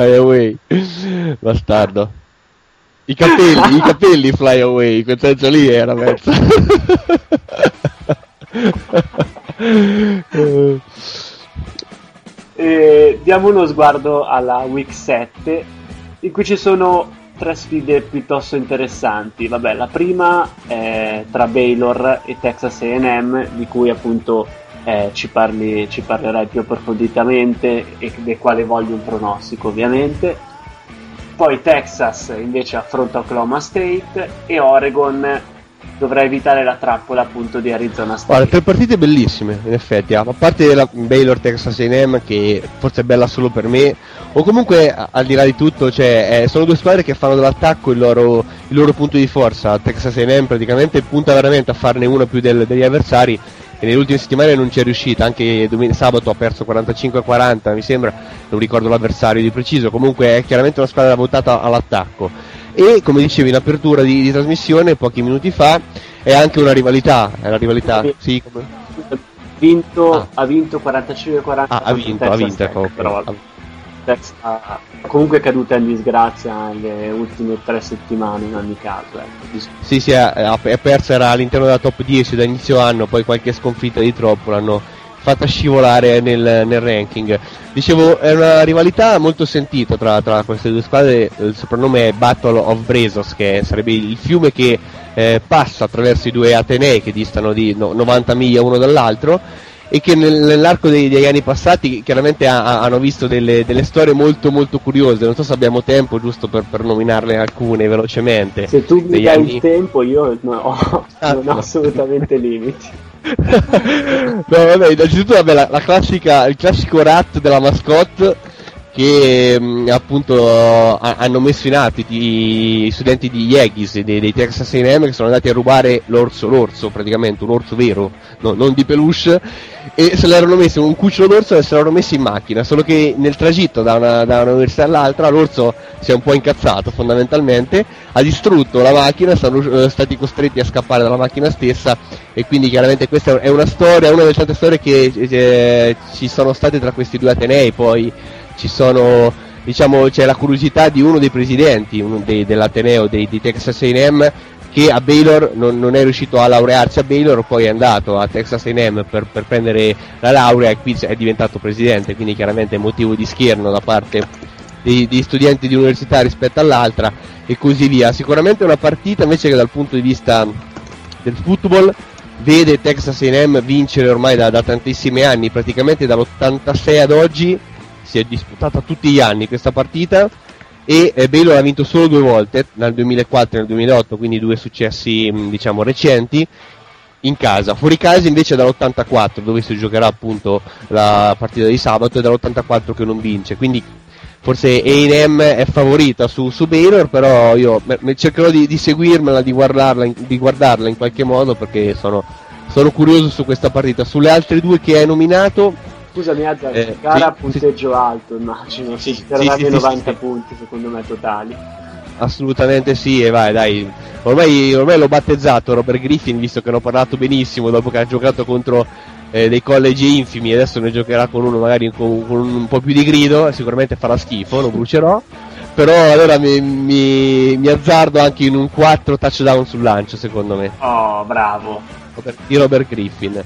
Fly away, bastardo. I capelli, i capelli fly away, quel senso lì era mezzo. *laughs* Eh, diamo uno sguardo alla week 7 in cui ci sono tre sfide piuttosto interessanti. Vabbè, la prima è tra Baylor e Texas AM, di cui appunto eh, ci, parli, ci parlerai più approfonditamente e del quale voglio un pronostico ovviamente. Poi Texas invece affronta Oklahoma State e Oregon dovrà evitare la trappola appunto di Arizona State. Guarda, tre partite bellissime, in effetti, a parte la Baylor Texas A&M che forse è bella solo per me, o comunque al di là di tutto, cioè, eh, sono due squadre che fanno dell'attacco il loro, il loro punto di forza. Texas A&M praticamente punta veramente a farne uno più del- degli avversari e nelle ultime settimane non ci è riuscita, anche domen- sabato ha perso 45-40 mi sembra, non ricordo l'avversario di preciso, comunque è chiaramente una squadra votata all'attacco. E come dicevi in apertura di, di trasmissione pochi minuti fa, è anche una rivalità, è la rivalità, sì, come- Vinto, Ah. Ha vinto 45-40. Ah, ha vinto, ha vinto, ecco, però Ha- Texas ha- comunque è caduta in disgrazia nelle ultime tre settimane in ogni caso. Ecco. Sì, sì, è persa, era all'interno della top 10 da inizio anno, poi qualche sconfitta di troppo l'hanno fatta scivolare nel, nel ranking. Dicevo, è una rivalità molto sentita tra, tra queste due squadre, il soprannome è Battle of Brazos, che sarebbe il fiume che eh, passa attraverso i due Atenei che distano di no- 90 miglia uno dall'altro e che nel- nell'arco dei- degli anni passati chiaramente ha- ha- hanno visto delle, delle storie molto molto curiose, non so se abbiamo tempo giusto per, per nominarne alcune velocemente. Se tu mi dai anni- il tempo, io no- *laughs* Ah, non ho no. assolutamente limiti. *laughs* no, vabbè, innanzitutto vabbè, la, la classica, il classico rat della mascotte che mh, appunto ha- hanno messo in atto i, studenti di Yegis dei, dei Texas A&M che sono andati a rubare l'orso, l'orso praticamente, un orso vero, no, non di peluche e se l'erano messo un cucciolo d'orso e se l'erano messo in macchina solo che nel tragitto da una, da un'università all'altra l'orso si è un po' incazzato fondamentalmente ha distrutto la macchina sono eh, stati costretti a scappare dalla macchina stessa e quindi chiaramente questa è una storia una delle tante storie che eh, ci sono state tra questi due atenei poi ci sono diciamo c'è la curiosità di uno dei presidenti uno dei- dell'ateneo dei, di Texas A&M che a Baylor non, non è riuscito a laurearsi a Baylor, poi è andato a Texas A&M per, per prendere la laurea e qui è diventato presidente, quindi chiaramente è motivo di schierno da parte dei studenti di università rispetto all'altra e così via. Sicuramente una partita invece che dal punto di vista del football vede Texas A&M vincere ormai da, da tantissimi anni, praticamente dall'86 ad oggi si è disputata tutti gli anni questa partita e eh, Baylor ha vinto solo due volte, nel 2004 e nel 2008, quindi due successi mh, diciamo recenti in casa, fuori casa invece è dall'84 dove si giocherà appunto la partita di sabato è dall'84 che non vince, quindi forse A&M è favorita su, su Baylor, però io cercherò di, di seguirmela, di guardarla, in, di guardarla in qualche modo perché sono, sono curioso su questa partita. Sulle altre due che hai nominato, Scusami, Azza, Eh, gara a sì, punteggio alto, immagino. Sì, sì, ai sì, 90 sì. punti, secondo me, totali. Assolutamente sì, e vai, dai. Ormai, ormai l'ho battezzato Robert Griffin, visto che ne ho parlato benissimo dopo che ha giocato contro eh, dei college infimi, adesso ne giocherà con uno magari con, con un po' più di grido, sicuramente farà schifo, lo brucerò. Però allora mi, mi, mi azzardo anche in un 4 touchdown sul lancio, secondo me, Oh, bravo. Di Robert Griffin.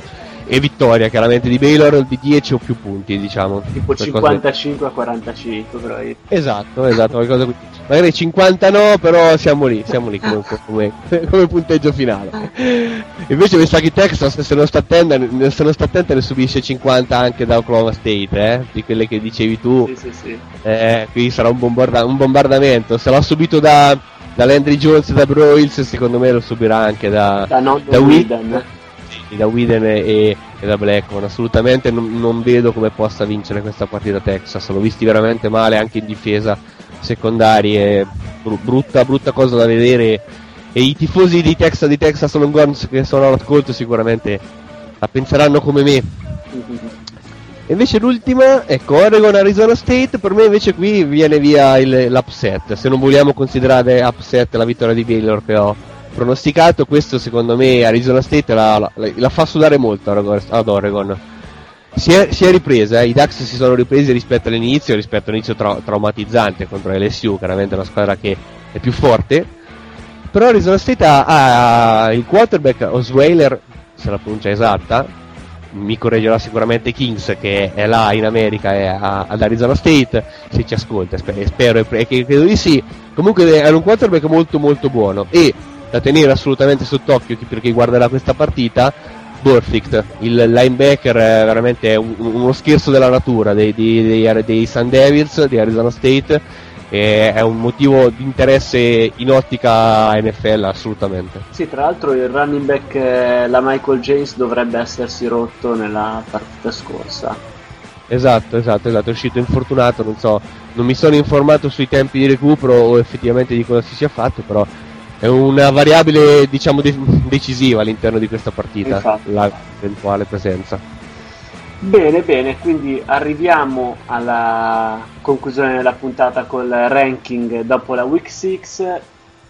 E vittoria chiaramente di Baylor di 10 o più punti, diciamo. Tipo Qualcosa- 55 a 45, però. io- Esatto, esatto, qualcosa così. Magari 50 no, però siamo lì, siamo lì come, *laughs* come, come punteggio finale. Invece mi sa che Texas se non sta attenta, se non sta attenta ne subisce 50 anche da Oklahoma State, eh? Di quelle che dicevi tu. Sì, sì, sì. Eh, qui sarà un, bombarda- un bombardamento. Se l'ha subito da, da Landry Jones e da Broyles, secondo me lo subirà anche da, Da da Whedon. Da Whedon e, e da Blackmon. Assolutamente non, non vedo come possa vincere questa partita Texas. L'ho visti veramente male anche in difesa secondari. È bru- brutta, brutta cosa da vedere. E i tifosi di Texas, di Texas Longhorns che sono all'ascolto sicuramente la penseranno come me. Invece l'ultima, ecco, Oregon Arizona State, per me invece qui viene via il- l'upset, se non vogliamo considerare upset la vittoria di Baylor che ho pronosticato, questo secondo me Arizona State la, la- la fa sudare molto ad Oregon- si è, si è ripresa, eh, i Ducks si sono ripresi rispetto all'inizio, rispetto all'inizio tra- traumatizzante contro LSU, chiaramente una squadra che è più forte, però Arizona State ha, ha il quarterback Osweiler, se la pronuncia è esatta, mi correggerà sicuramente Kings che è là in America e a- ad Arizona State, se ci ascolta, sper- spero e pre- credo di sì, comunque è un quarterback molto molto buono. E da tenere assolutamente sott'occhio chi- per chi guarderà questa partita Burfict, il linebacker è veramente un- uno scherzo della natura dei, dei, dei, dei Sun Devils di Arizona State è un motivo di interesse in ottica NFL assolutamente. Sì, tra l'altro il running back, eh, la Michael James, dovrebbe essersi rotto nella partita scorsa. Esatto, esatto, esatto, è uscito infortunato, non so, non mi sono informato sui tempi di recupero o effettivamente di cosa si sia fatto, però è una variabile diciamo de- decisiva all'interno di questa partita, Infatti. l'eventuale presenza. Bene, bene, quindi arriviamo alla conclusione della puntata col ranking dopo la week 6.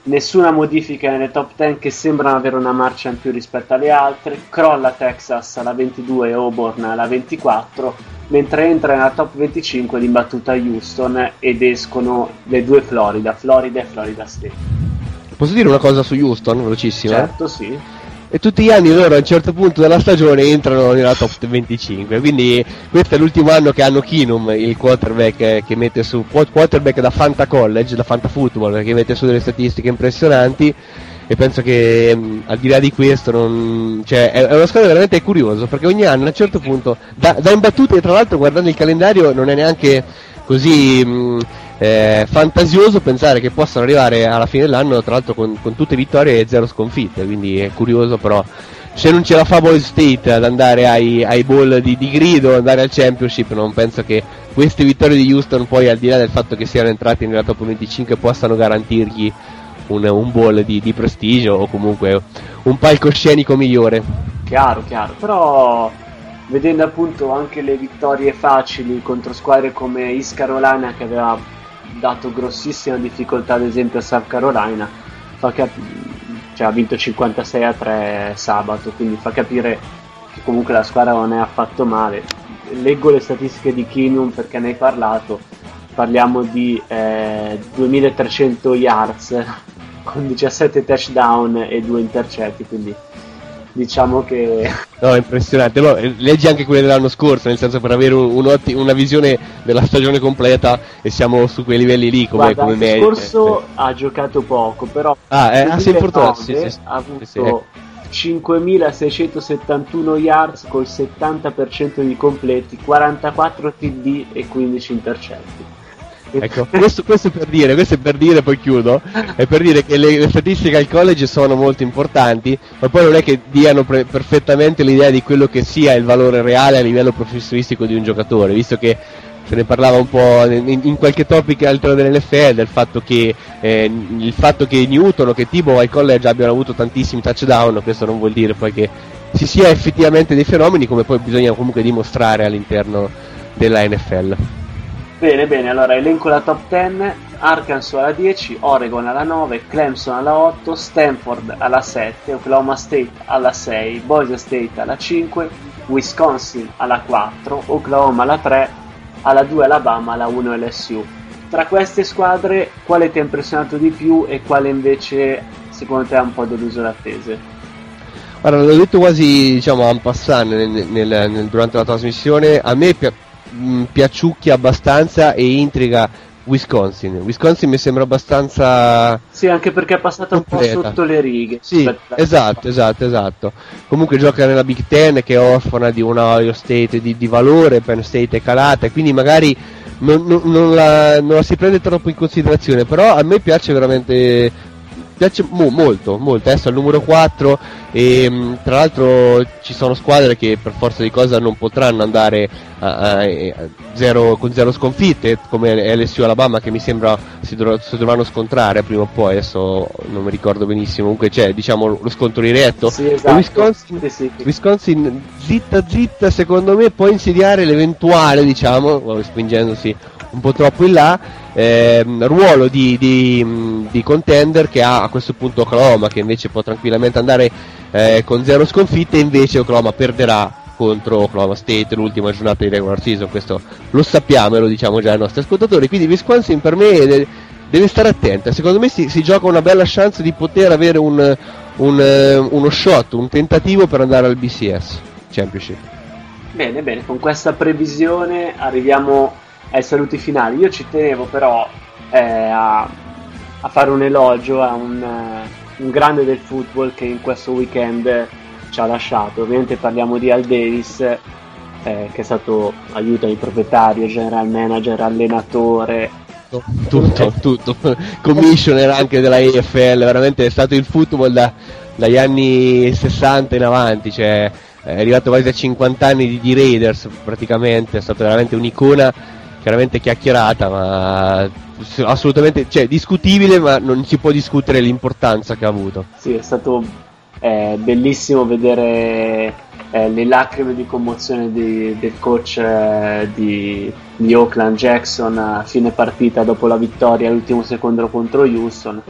Nessuna modifica nelle top 10 che sembrano avere una marcia in più rispetto alle altre. Crolla Texas alla 22 e Auburn alla 24, mentre entra nella top 25 l'imbattuta Houston ed escono le due Florida, Florida e Florida State. Posso dire una cosa su Houston, velocissima? Certo, sì. E tutti gli anni loro a un certo punto della stagione entrano nella top 25, quindi questo è l'ultimo anno che hanno Kinum, il quarterback che mette su quarterback da Fanta College, da Fanta Football, che mette su delle statistiche impressionanti e penso che mh, al di là di questo non, cioè, è, è una squadra veramente curiosa perché ogni anno a un certo punto da, da imbattute tra l'altro guardando il calendario non è neanche così mh, eh, fantasioso pensare che possano arrivare alla fine dell'anno tra l'altro con, con tutte vittorie e zero sconfitte quindi è curioso però se non ce la fa Ball State ad andare ai, ai ball di, di grido andare al championship non penso che queste vittorie di Houston poi al di là del fatto che siano entrati nella top 25 possano garantirgli un, un ball di, di prestigio o comunque un palcoscenico migliore. Chiaro, chiaro, però vedendo appunto anche le vittorie facili contro squadre come East che aveva dato grossissima difficoltà ad esempio a South Carolina, fa cap- cioè, ha vinto 56 a 3 sabato, quindi fa capire che comunque la squadra non è affatto male. Leggo le statistiche di Kinum perché ne hai parlato, parliamo di eh, 2300 yards *laughs* con 17 touchdown e 2 intercetti, quindi diciamo che No, impressionante. No, eh, leggi anche quelle dell'anno scorso, nel senso per avere un- una visione della stagione completa e siamo su quei livelli lì come, Guarda, come l'anno scorso ha giocato poco, però Ah, eh, ah, 2009 sì, sì, ha avuto sì, ecco. 5.671 yards col 70% di completi, 44 TD e 15 intercetti. Ecco, *laughs* questo, questo per dire, questo è per dire, poi chiudo, è per dire che le, le statistiche al college sono molto importanti, ma poi non è che diano pre- perfettamente l'idea di quello che sia il valore reale a livello professionistico di un giocatore, visto che se ne parlava un po' in, in qualche topic all'interno dell'NFL del fatto che eh, il fatto che Newton o che Tibo al college abbiano avuto tantissimi touchdown, questo non vuol dire poi che ci sia effettivamente dei fenomeni come poi bisogna comunque dimostrare all'interno della NFL. Bene, bene, allora elenco la top 10, Arkansas alla 10, Oregon alla 9, Clemson alla 8, Stanford alla 7, Oklahoma State alla 6, Boise State alla 5, Wisconsin alla 4, Oklahoma alla 3, alla 2 Alabama, alla 1 LSU. Tra queste squadre quale ti ha impressionato di più e quale invece secondo te ha un po' deluso le attese? Guarda, l'ho detto quasi diciamo en passant nel- nel- nel- durante la trasmissione, a me pi- mh, piaciucchia abbastanza e intriga Wisconsin. Wisconsin mi sembra abbastanza Sì, anche perché è passata un po' Completa. sotto le righe. Sì, esatto, esatto, esatto. Comunque gioca nella Big Ten che è orfana di una Ohio State di, di valore, Penn State è calata, quindi magari non, non- non la, non la si prende troppo in considerazione, però a me piace veramente piace mo- molto, molto. Adesso è al numero 4 e mh, tra l'altro ci sono squadre che per forza di cosa non potranno andare a- a- a zero- con zero sconfitte, come LSU Alabama che mi sembra si, dov- si dovranno scontrare prima o poi, adesso non mi ricordo benissimo, comunque c'è diciamo lo scontro diretto. Sì, esatto. Wisconsin, Sì, sì. Wisconsin zitta zitta secondo me può insediare l'eventuale diciamo spingendosi un po' troppo in là ehm, ruolo di, di, di contender che ha questo punto Oklahoma che invece può tranquillamente andare eh, con zero sconfitte invece Oklahoma perderà contro Oklahoma State l'ultima giornata di regular season, questo lo sappiamo e lo diciamo già ai nostri ascoltatori, quindi Wisconsin per me deve, stare attenta, secondo me si, si, gioca una bella chance di poter avere un, un, eh, uno shot, un tentativo per andare al BCS Championship. Bene, bene, con questa previsione arriviamo ai saluti finali. Io ci tenevo però eh, a, a, fare un elogio a un, uh, un, grande del football che in questo weekend ci ha lasciato. Ovviamente parliamo di Al Davis, eh, che è stato aiuto di proprietario, general manager, allenatore. Tutto, tutto, commissioner anche della EFL, veramente è stato il football da, dagli anni 60 in avanti, cioè è arrivato quasi a 50 anni di, di Raiders praticamente, è stato veramente un'icona chiaramente chiacchierata, ma assolutamente cioè, discutibile, ma non si può discutere l'importanza che ha avuto. Sì, è stato eh, bellissimo vedere eh, le lacrime di commozione di, del coach eh, di, di, Oakland Jackson a fine partita dopo la vittoria all'ultimo secondo contro Houston.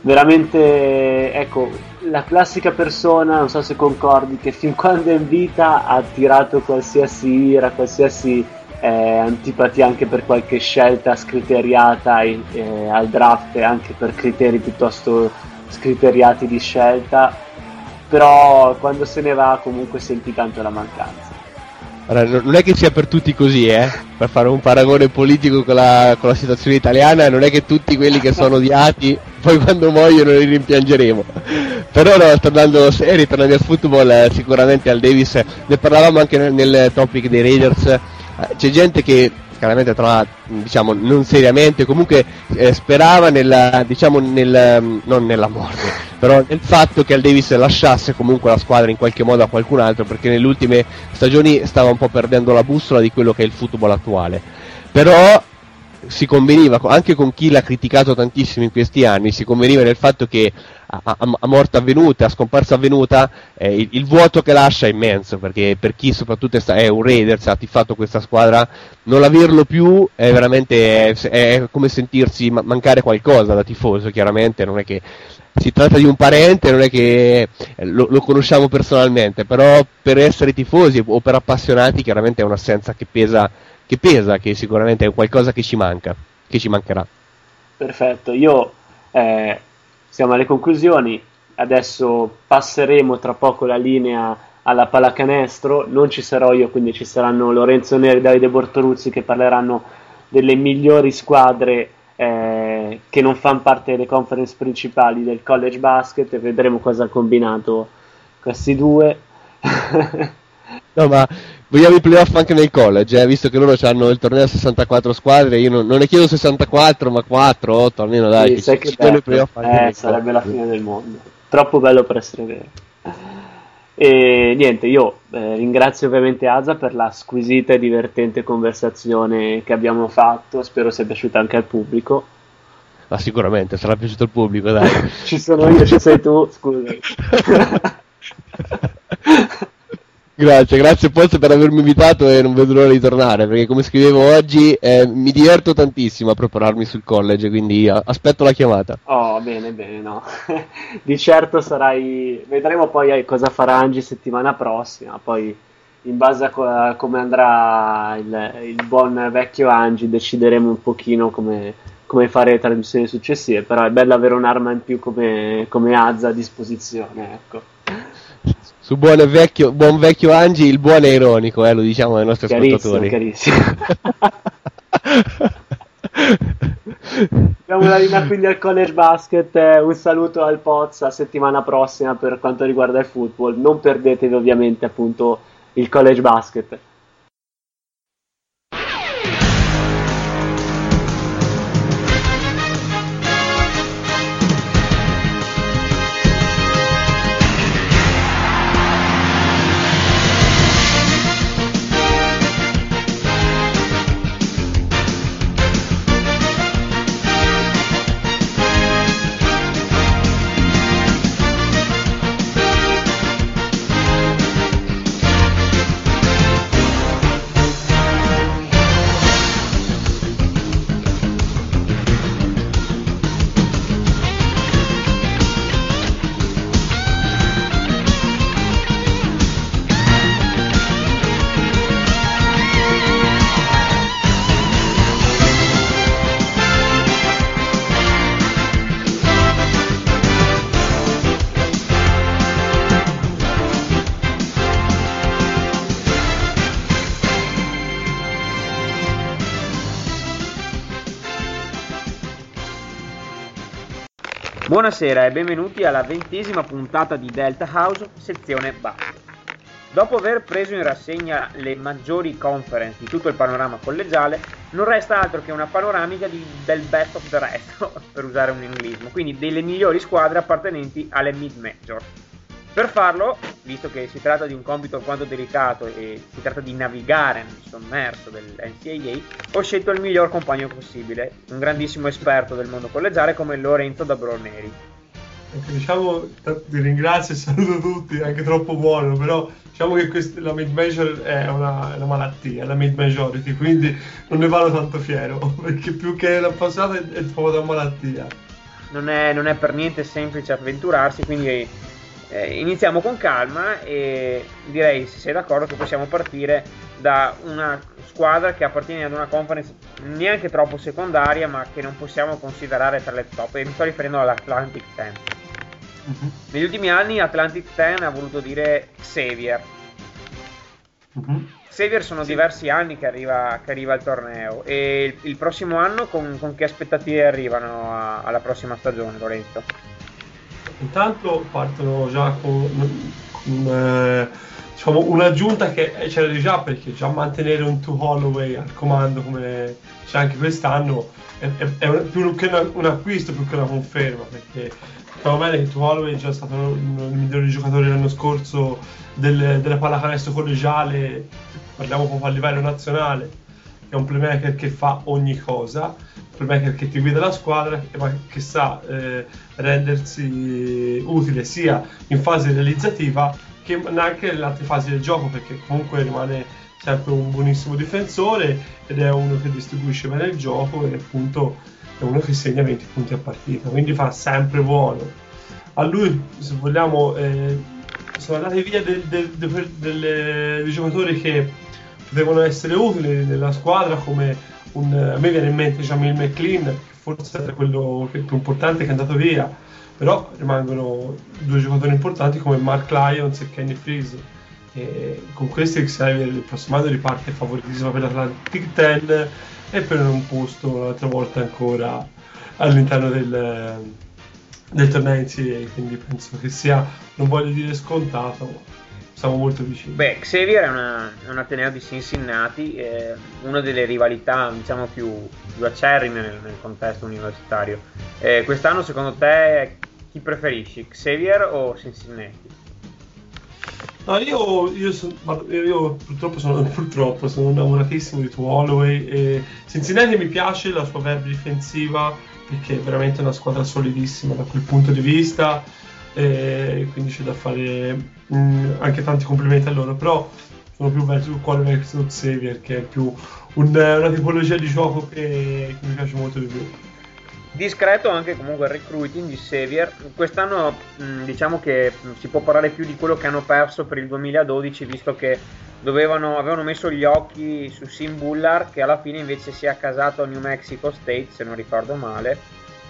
Veramente, ecco, la classica persona, non so se concordi, che fin quando è in vita ha tirato qualsiasi ira, qualsiasi eh, antipatia anche per qualche scelta scriteriata eh, al draft e anche per criteri piuttosto scriteriati di scelta però quando se ne va comunque senti tanto la mancanza allora, non è che sia per tutti così, eh? per fare un paragone politico con la, con la, situazione italiana, non è che tutti quelli che sono odiati poi quando muoiono li rimpiangeremo. Però no, tornando seri, tornando al football, eh, sicuramente al Davis, ne parlavamo anche nel, nel topic dei Raiders, eh, c'è gente che chiaramente trova diciamo non seriamente comunque eh, sperava nella diciamo nel mm, non nella morte *laughs* però nel fatto che al Davis lasciasse comunque la squadra in qualche modo a qualcun altro perché nelle ultime stagioni stava un po' perdendo la bussola di quello che è il football attuale. Però si conveniva anche con chi l'ha criticato tantissimo in questi anni si conveniva nel fatto che a, a, a morte avvenuta, a scomparsa avvenuta, eh, il, il, vuoto che lascia è immenso, perché per chi soprattutto è, è un Raiders, ha tifato questa squadra, non averlo più è veramente è, è come sentirsi mancare qualcosa da tifoso, chiaramente, non è che si tratta di un parente, non è che eh, lo, lo, conosciamo personalmente, però per essere tifosi o per appassionati chiaramente è un'assenza che pesa, che pesa, che sicuramente è qualcosa che ci manca, che ci mancherà. Perfetto, io eh, siamo alle conclusioni, adesso passeremo tra poco la linea alla pallacanestro, non ci sarò io, quindi ci saranno Lorenzo Neri e Davide Bortoluzzi che parleranno delle migliori squadre eh, che non fanno parte delle conference principali del college basket e vedremo cosa ha combinato questi due. *laughs* no, ma vogliamo i playoff anche nel college, eh? visto che loro hanno il torneo a 64 squadre, io non, non, ne chiedo 64, ma 4, 8 almeno dai, sì, che ci, ci playoff eh, sarebbe la fine del mondo. Troppo bello per essere vero. E niente, io eh, ringrazio ovviamente Aza per la squisita e divertente conversazione che abbiamo fatto, spero sia piaciuta anche al pubblico. Ma sicuramente sarà piaciuto al pubblico, dai. *laughs* ci sono io, ci sei tu, *laughs* scusa. Grazie, grazie Pozzo per avermi invitato e non vedo l'ora di tornare perché come scrivevo oggi eh, mi diverto tantissimo a prepararmi sul college, quindi aspetto la chiamata. Oh, bene, bene, no. *laughs* di certo sarai... Vedremo poi cosa farà Angi settimana prossima, poi in base a, co- come andrà il, il, buon vecchio Angi decideremo un pochino come, come, fare le trasmissioni successive, però è bello avere un'arma in più come, come Azza a disposizione, ecco su buon vecchio, buon vecchio Angi il buono è ironico, eh, lo diciamo ai nostri carissimo, ascoltatori. Carissimo. Abbiamo la linea quindi al college basket. Eh, un saluto al Pozza settimana prossima per quanto riguarda il football. Non perdetevi ovviamente appunto il college basket. Buonasera e benvenuti alla ventesima puntata di Delta House, sezione basso. Dopo aver preso in rassegna le maggiori conference di tutto il panorama collegiale, non resta altro che una panoramica di- del best of the rest, *laughs* per usare un inglismo, quindi delle migliori squadre appartenenti alle mid-major. Per farlo, visto che si tratta di un compito alquanto delicato e si tratta di navigare nel sommerso del NCAA, ho scelto il miglior compagno possibile, un grandissimo esperto del mondo collegiale come Lorenzo da Broneri. Ecco, diciamo, ti ringrazio e *laughs* saluto tutti, anche troppo buono, però diciamo che quest- la mid major è una, è una malattia, la mid majority, quindi non ne vado tanto fiero, *laughs* perché più che la passata è, è proprio una malattia. non è, non è per niente semplice avventurarsi, quindi eh, iniziamo con calma e direi, se sei d'accordo, che possiamo partire da una squadra che appartiene ad una conference neanche troppo secondaria, ma che non possiamo considerare tra le top, e mi sto riferendo all'Atlantic 10. Mhm, Negli ultimi anni Atlantic 10 ha voluto dire Xavier. mhm. Xavier sono diversi anni che arriva, che arriva al torneo e il, il prossimo anno con, con che aspettative arrivano a- alla prossima stagione, Lorenzo? Intanto partono già con, con, eh, diciamo, un'aggiunta che c'era già perché già mantenere un To Holloway al comando come c'è anche quest'anno è, è- è un- più che una- un acquisto più che una conferma perché sappiamo bene che To Holloway è già stato uno dei migliori giocatori l'anno scorso del- della pallacanestro collegiale parliamo proprio a livello nazionale è un playmaker che fa ogni cosa, un playmaker che ti guida la squadra, ma che sa eh, rendersi utile sia in fase realizzativa che anche nelle altre fasi del gioco, perché comunque rimane sempre un buonissimo difensore ed è uno che distribuisce bene il gioco e appunto è uno che segna 20 punti a partita, quindi fa sempre buono. A lui, se vogliamo, eh, sono andati via del- del- del- delle- dei giocatori che potevano essere utili nella squadra come un, a me viene in mente Jamil McLean che forse è quello che- più importante che è andato via. Però rimangono due giocatori importanti come Mark Lyons e Kenny Freeze. E con questi Xavier il prossimo anno riparte favoritissimo per l'Atlantic 10 e per un posto l'altra volta ancora all'interno del, del torneo NCAA quindi penso che sia non voglio dire scontato siamo molto vicini Beh, Xavier è, una, è un Ateneo di Cincinnati, eh, una delle rivalità diciamo più, più acerrime nel, nel contesto universitario. Eh, quest'anno secondo te chi preferisci, Xavier o Cincinnati? No, io, io, son- io- purtroppo sono, *laughs* purtroppo sono innamoratissimo di Tu Holloway e Cincinnati mi piace la sua verve difensiva perché è veramente una squadra solidissima da quel punto di vista e quindi c'è da fare mm, anche tanti complimenti a loro però sono più verso il cuore verso Xavier che è più un- una tipologia di gioco che, che mi piace molto di più Discreto anche comunque il recruiting di Xavier. Quest'anno mh, diciamo che mh, si può parlare più di quello che hanno perso per il 2012, visto che dovevano, avevano messo gli occhi su Sim Bullard, che alla fine invece si è accasato a New Mexico State, se non ricordo male,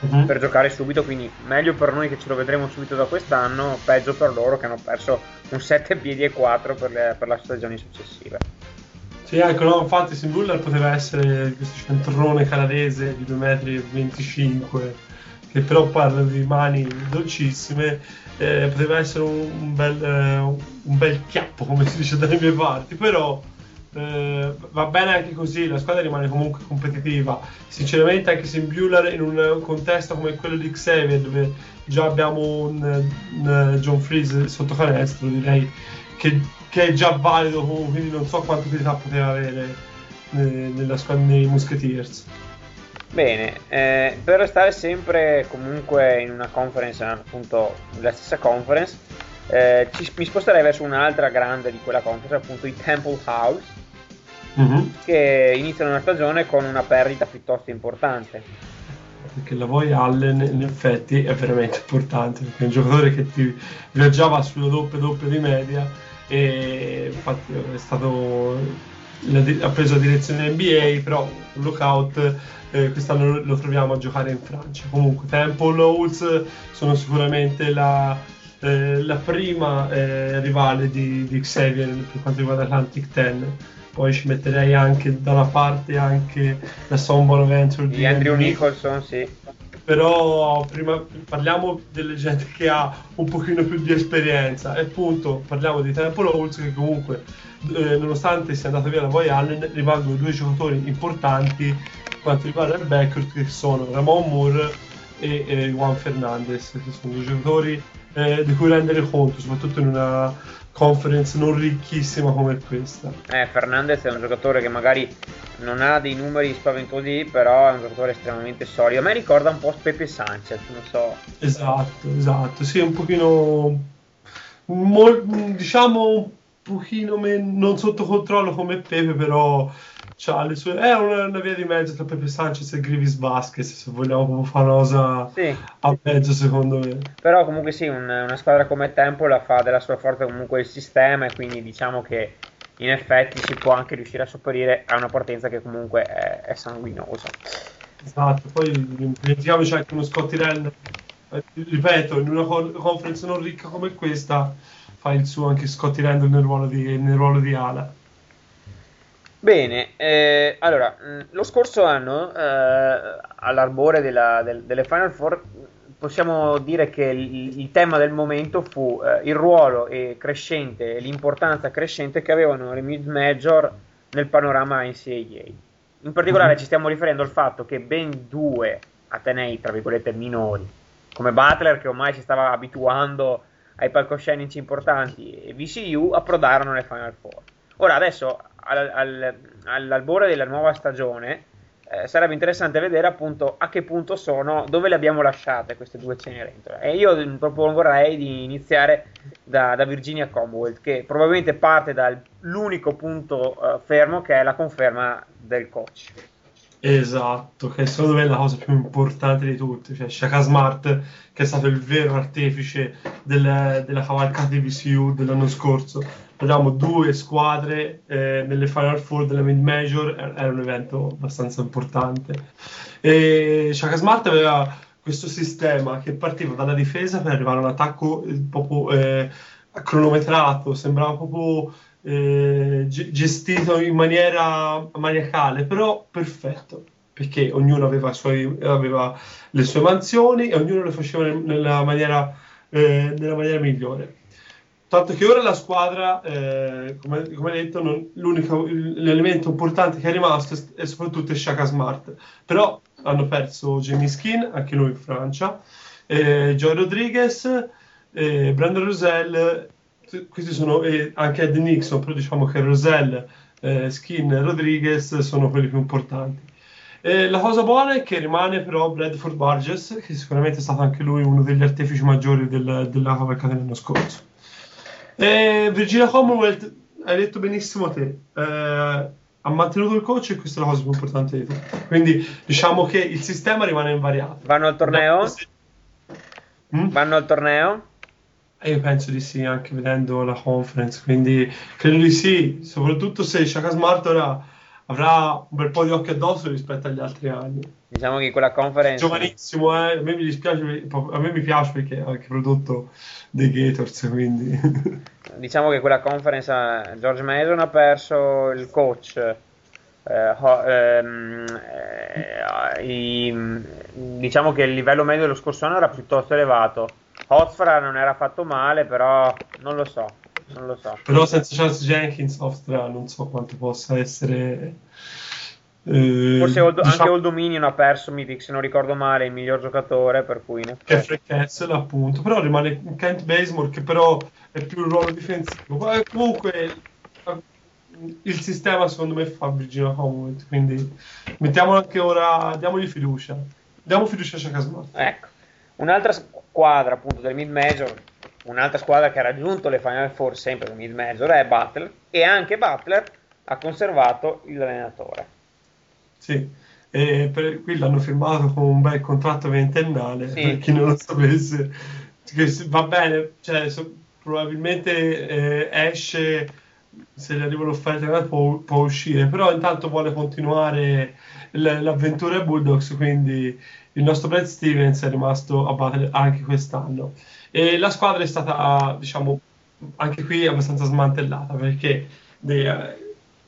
Mhm. per giocare subito. Quindi meglio per noi che ce lo vedremo subito da quest'anno, peggio per loro che hanno perso un 7 piedi e 4 per le, per le stagioni successive. Sì, ecco, no, infatti Simbuller poteva essere questo centrone canadese di 2,25 m, che però parla di mani dolcissime, eh, poteva essere un, un bel, eh, un bel chiappo, come si dice dalle mie parti, però eh, va bene anche così, la squadra rimane comunque competitiva. Sinceramente anche Simbuller in un contesto come quello di Xavier, dove già abbiamo un, un John Freeze sotto canestro, direi che, che è già valido quindi non so quanta utilità poteva avere eh, nella squadra dei Musketeers. Bene, eh, per restare sempre comunque in una conference, appunto la stessa conference, eh, ci- mi sposterei verso un'altra grande di quella conference, appunto i Temple House, che iniziano una stagione con una perdita piuttosto importante. Perché la Voy Allen in effetti è veramente importante, perché è un giocatore che ti viaggiava sulla doppia doppia di media e infatti è stato ha preso la direzione NBA, però un lockout eh, quest'anno lo, troviamo a giocare in Francia. Comunque Temple Owls sono sicuramente la, eh, la prima eh, rivale di, di Xavier per quanto riguarda Atlantic 10. Poi ci metterei anche da una parte anche la Son Bonaventure Di Andrew Nicholson, sì. però prima parliamo delle gente che ha un pochino più di esperienza e appunto parliamo di Temple Holtz che comunque eh, nonostante sia andato via la Boy Allen rimangono due giocatori importanti quanto riguarda il backcourt che sono Ramon Moore e eh, Juan Fernandez che sono due giocatori eh, di cui rendere conto soprattutto in una conference non ricchissima come questa Eh, Fernandez è un giocatore che magari non ha dei numeri spaventosi, però è un giocatore estremamente solido. A me ricorda un po' Pepe Sanchez, non so. Esatto, esatto, sì, un pochino, mol- diciamo pochino men- non sotto controllo come Pepe, però sue, è una, una via di mezzo tra Pepe Sanchez e Grivis Vasquez, se vogliamo proprio fare una cosa Sì, a mezzo secondo me. però comunque sì, un- una squadra come Temple la fa della sua forza comunque il sistema e quindi diciamo che in effetti si può anche riuscire a sopperire a una partenza che comunque è, è sanguinosa. Esatto, poi dimentichiamoci anche uno Scotty Rand, eh, ripeto, in una con- conference non ricca come questa fa il suo anche Scotty Randall nel ruolo di, nel ruolo di ala. Bene, eh, allora, mh, lo scorso anno, eh, all'arbore della- del- delle Final Four, possiamo dire che il, il tema del momento fu eh, il ruolo e crescente e l'importanza crescente che avevano le mid-major nel panorama NCAA. In particolare Mhm. ci stiamo riferendo al fatto che ben due atenei, tra virgolette, minori, come Butler, che ormai si stava abituando ai palcoscenici importanti, e VCU, approdarono alle Final Four. Ora, adesso, al- al- all'albore della nuova stagione, eh, sarebbe interessante vedere appunto a che punto sono, dove le abbiamo lasciate queste due Cenerentola. E io mm, proporrei di iniziare da, da Virginia Commonwealth, che probabilmente parte dall'unico punto eh, fermo che è la conferma del coach. Esatto, che secondo me è la cosa più importante di tutte, cioè Shaka Smart che è stato il vero artefice del- della cavalcata di VCU dell'anno scorso. Abbiamo due squadre eh, nelle Final Four della Mid Major, er- era un evento abbastanza importante. E Shaka Smart aveva questo sistema che partiva dalla difesa per arrivare a un attacco eh, proprio eh, cronometrato, sembrava proprio eh, ge- gestito in maniera maniacale, però perfetto, perché ognuno aveva, suoi- aveva le sue mansioni e ognuno le faceva nel- nella maniera, eh, nella maniera migliore. Tanto che ora la squadra, eh, come, come detto, non- l'elemento importante che è rimasto è, soprattutto Shaka Smart. Però hanno perso Jamie Skin, anche lui in Francia, eh, Joe Rodriguez, eh, Brandon Rosell, questi sono e anche Ed Nixon, però diciamo che Rosell, eh, Skin e Rodriguez sono quelli più importanti. Eh, la cosa buona è che rimane però Bradford Burgess, che sicuramente è stato anche lui uno degli artefici maggiori del- della cavalcata dell'anno scorso. Eh, Virginia Commonwealth, hai detto benissimo te, eh, ha mantenuto il coach e questa è la cosa più importante di tutte. Quindi diciamo che il sistema rimane invariato. Vanno al torneo? Mm? Vanno al torneo? E io penso di sì, anche vedendo la conference, quindi credo di sì, soprattutto se Shaka Smart ora avrà un bel po' di occhi addosso rispetto agli altri anni. Diciamo che quella conference... Giovanissimo, eh? a me mi dispiace, a me mi piace perché ha anche prodotto dei Gators, quindi... *laughs* Diciamo che quella conference eh, George Mason ha perso il coach, eh, ho- ehm, eh, i- diciamo che il livello medio dello scorso anno era piuttosto elevato. Hotfra non era fatto male, però non lo so, non lo so. Però senza Charles Jenkins, Austria non so quanto possa essere... eh, Forse Old- diciamo anche Old Dominion ha perso, mi se non ricordo male, il miglior giocatore, per cui in che Kessel appunto, però rimane Kent Bazemore che però è più un ruolo difensivo. Ma comunque il sistema secondo me fa Virginia Commonwealth, quindi mettiamolo anche ora, diamogli fiducia. Diamo fiducia a Shaka Smart. Ecco, un'altra squadra appunto del mid major, un'altra squadra che ha raggiunto le Final Four sempre del mid major è Butler e anche Butler ha conservato l'allenatore. Sì. E per, qui l'hanno firmato con un bel contratto ventennale, Sì. per chi non lo sapesse. Va bene, cioè, so- probabilmente eh, esce, se gli arriva l'offerta può, può uscire, però intanto vuole continuare l'avventura Bulldogs, quindi il nostro Brad Stevens è rimasto a battere anche quest'anno. E la squadra è stata, diciamo, anche qui abbastanza smantellata, perché dei,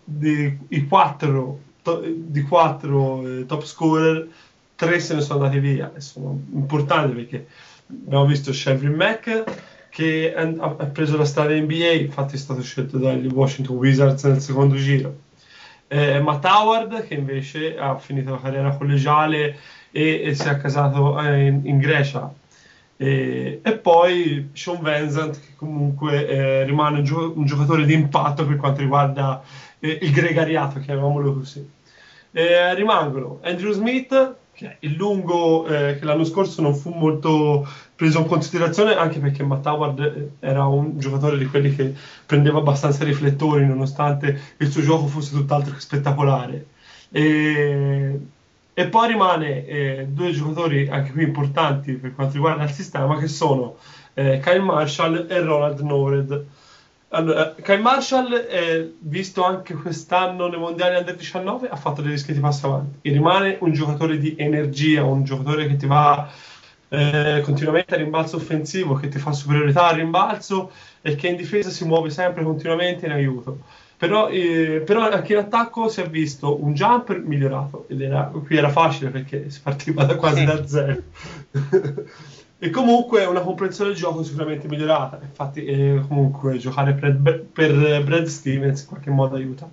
dei- i quattro to- di quattro eh, top scorer, tre se ne sono andati via e sono importanti perché abbiamo visto Shelby Mack che ha preso la strada NBA, infatti è stato scelto dagli Washington Wizards nel secondo giro. Eh, Matt Howard che invece ha finito la carriera collegiale e, e si è accasato eh, in, in Grecia. E, e poi Sean Vincent che comunque eh, rimane un, gio- un giocatore di impatto per quanto riguarda eh, il gregariato, chiamiamolo così. Eh, rimangono Andrew Smith, il lungo eh, che l'anno scorso non fu molto preso in considerazione, anche perché Matt Howard eh, era un giocatore di quelli che prendeva abbastanza riflettori, nonostante il suo gioco fosse tutt'altro che spettacolare. E, e poi rimane eh, due giocatori anche qui importanti per quanto riguarda il sistema, che sono eh, Kyle Marshall e Ronald Nored. Allora, Kyle Marshall, eh, visto anche quest'anno nei mondiali under 19, ha fatto degli discreti passi avanti e rimane un giocatore di energia, un giocatore che ti va eh, continuamente a rimbalzo offensivo, che ti fa superiorità al rimbalzo e che in difesa si muove sempre continuamente in aiuto. Però, eh, però anche in attacco si è visto un jumper migliorato ed era, qui era facile perché si partiva da quasi Sì. da zero. *laughs* e comunque una comprensione del gioco sicuramente migliorata. Infatti, eh, comunque giocare per, per Brad Stevens in qualche modo aiuta.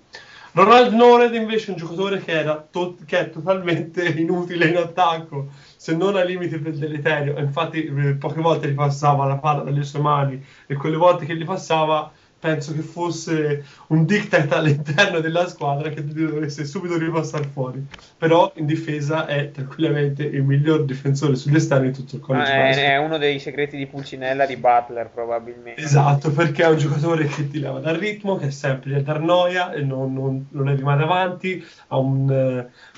Ronald Nored invece è un giocatore che, era to- che è totalmente *laughs* inutile in attacco, se non ai limiti del deleterio. Infatti, eh, poche volte gli passava la palla dalle sue mani e quelle volte che gli passava, penso che fosse un diktat all'interno della squadra che dovesse subito ripassare fuori. Però in difesa è tranquillamente il miglior difensore sugli esterni di tutto il college Ah, è, è uno dei segreti di Pulcinella di Butler, probabilmente. Esatto, perché è un giocatore che ti leva dal ritmo, che è sempre lì a dar noia e non, non, non è mai davanti, ha, un,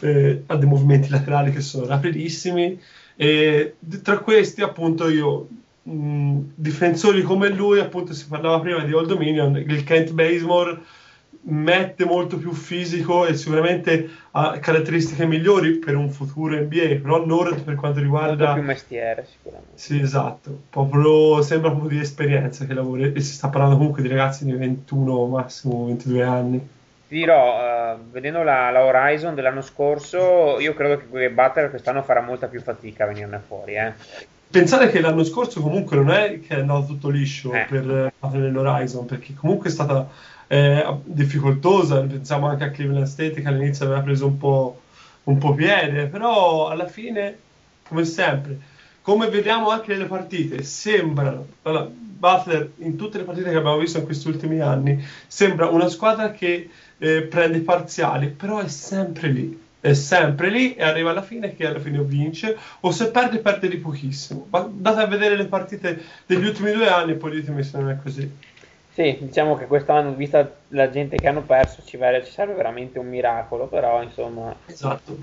eh, ha dei movimenti laterali che sono rapidissimi e tra questi appunto io mh, difensori come lui, appunto si parlava prima di Old Dominion, il Kent Bazemore mette molto più fisico e sicuramente ha caratteristiche migliori per un futuro NBA, però Nored per quanto Molto riguarda più mestiere, sicuramente. sì, esatto. Proprio, sembra proprio di esperienza che lavora e si sta parlando comunque di ragazzi di 21, massimo 22 anni. Ti dirò, eh, vedendo la, la Horizon dell'anno scorso, io credo che Butler quest'anno farà molta più fatica a venirne fuori. Eh. Pensare che l'anno scorso comunque non è che è andato tutto liscio Eh. per eh, nell'Horizon, perché comunque è stata eh, difficoltosa. Pensiamo anche a Cleveland State che all'inizio aveva preso un po', un po' piede, però alla fine, come sempre, come vediamo anche nelle partite, sembrano. allora, Butler in tutte le partite che abbiamo visto in questi ultimi anni sembra una squadra che eh, prende parziali, però è sempre lì. È sempre lì e arriva alla fine che alla fine vince o se perde perde di pochissimo. Ma andate a vedere le partite degli ultimi due anni e poi ditemi se non è così. Sì, diciamo che quest'anno, vista la gente che hanno perso, ci, ci serve veramente un miracolo, però insomma... Esatto.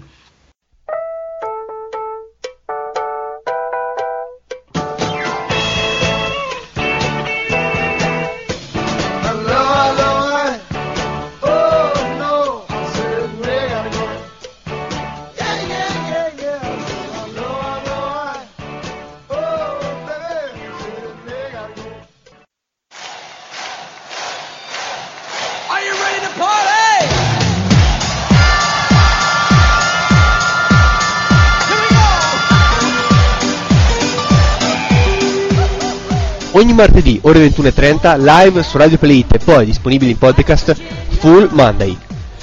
Martedì ore 21.30 live su Radio Play It e poi disponibili in podcast Full Monday.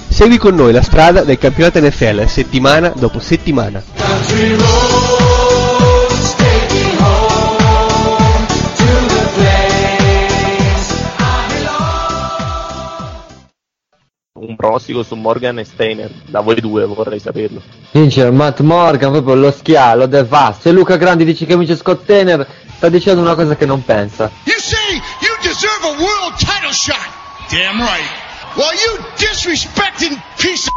Segui con noi la strada del campionato NFL settimana dopo settimana. Pronostico su Morgan e Steiner, da voi due vorrei saperlo. Vince Matt Morgan, proprio lo schiallo, devasto. Se Luca Grandi dice che vince Scott Tanner, sta dicendo una cosa che non pensa. You say you deserve a world title shot. Damn right. Well, you disrespecting piece of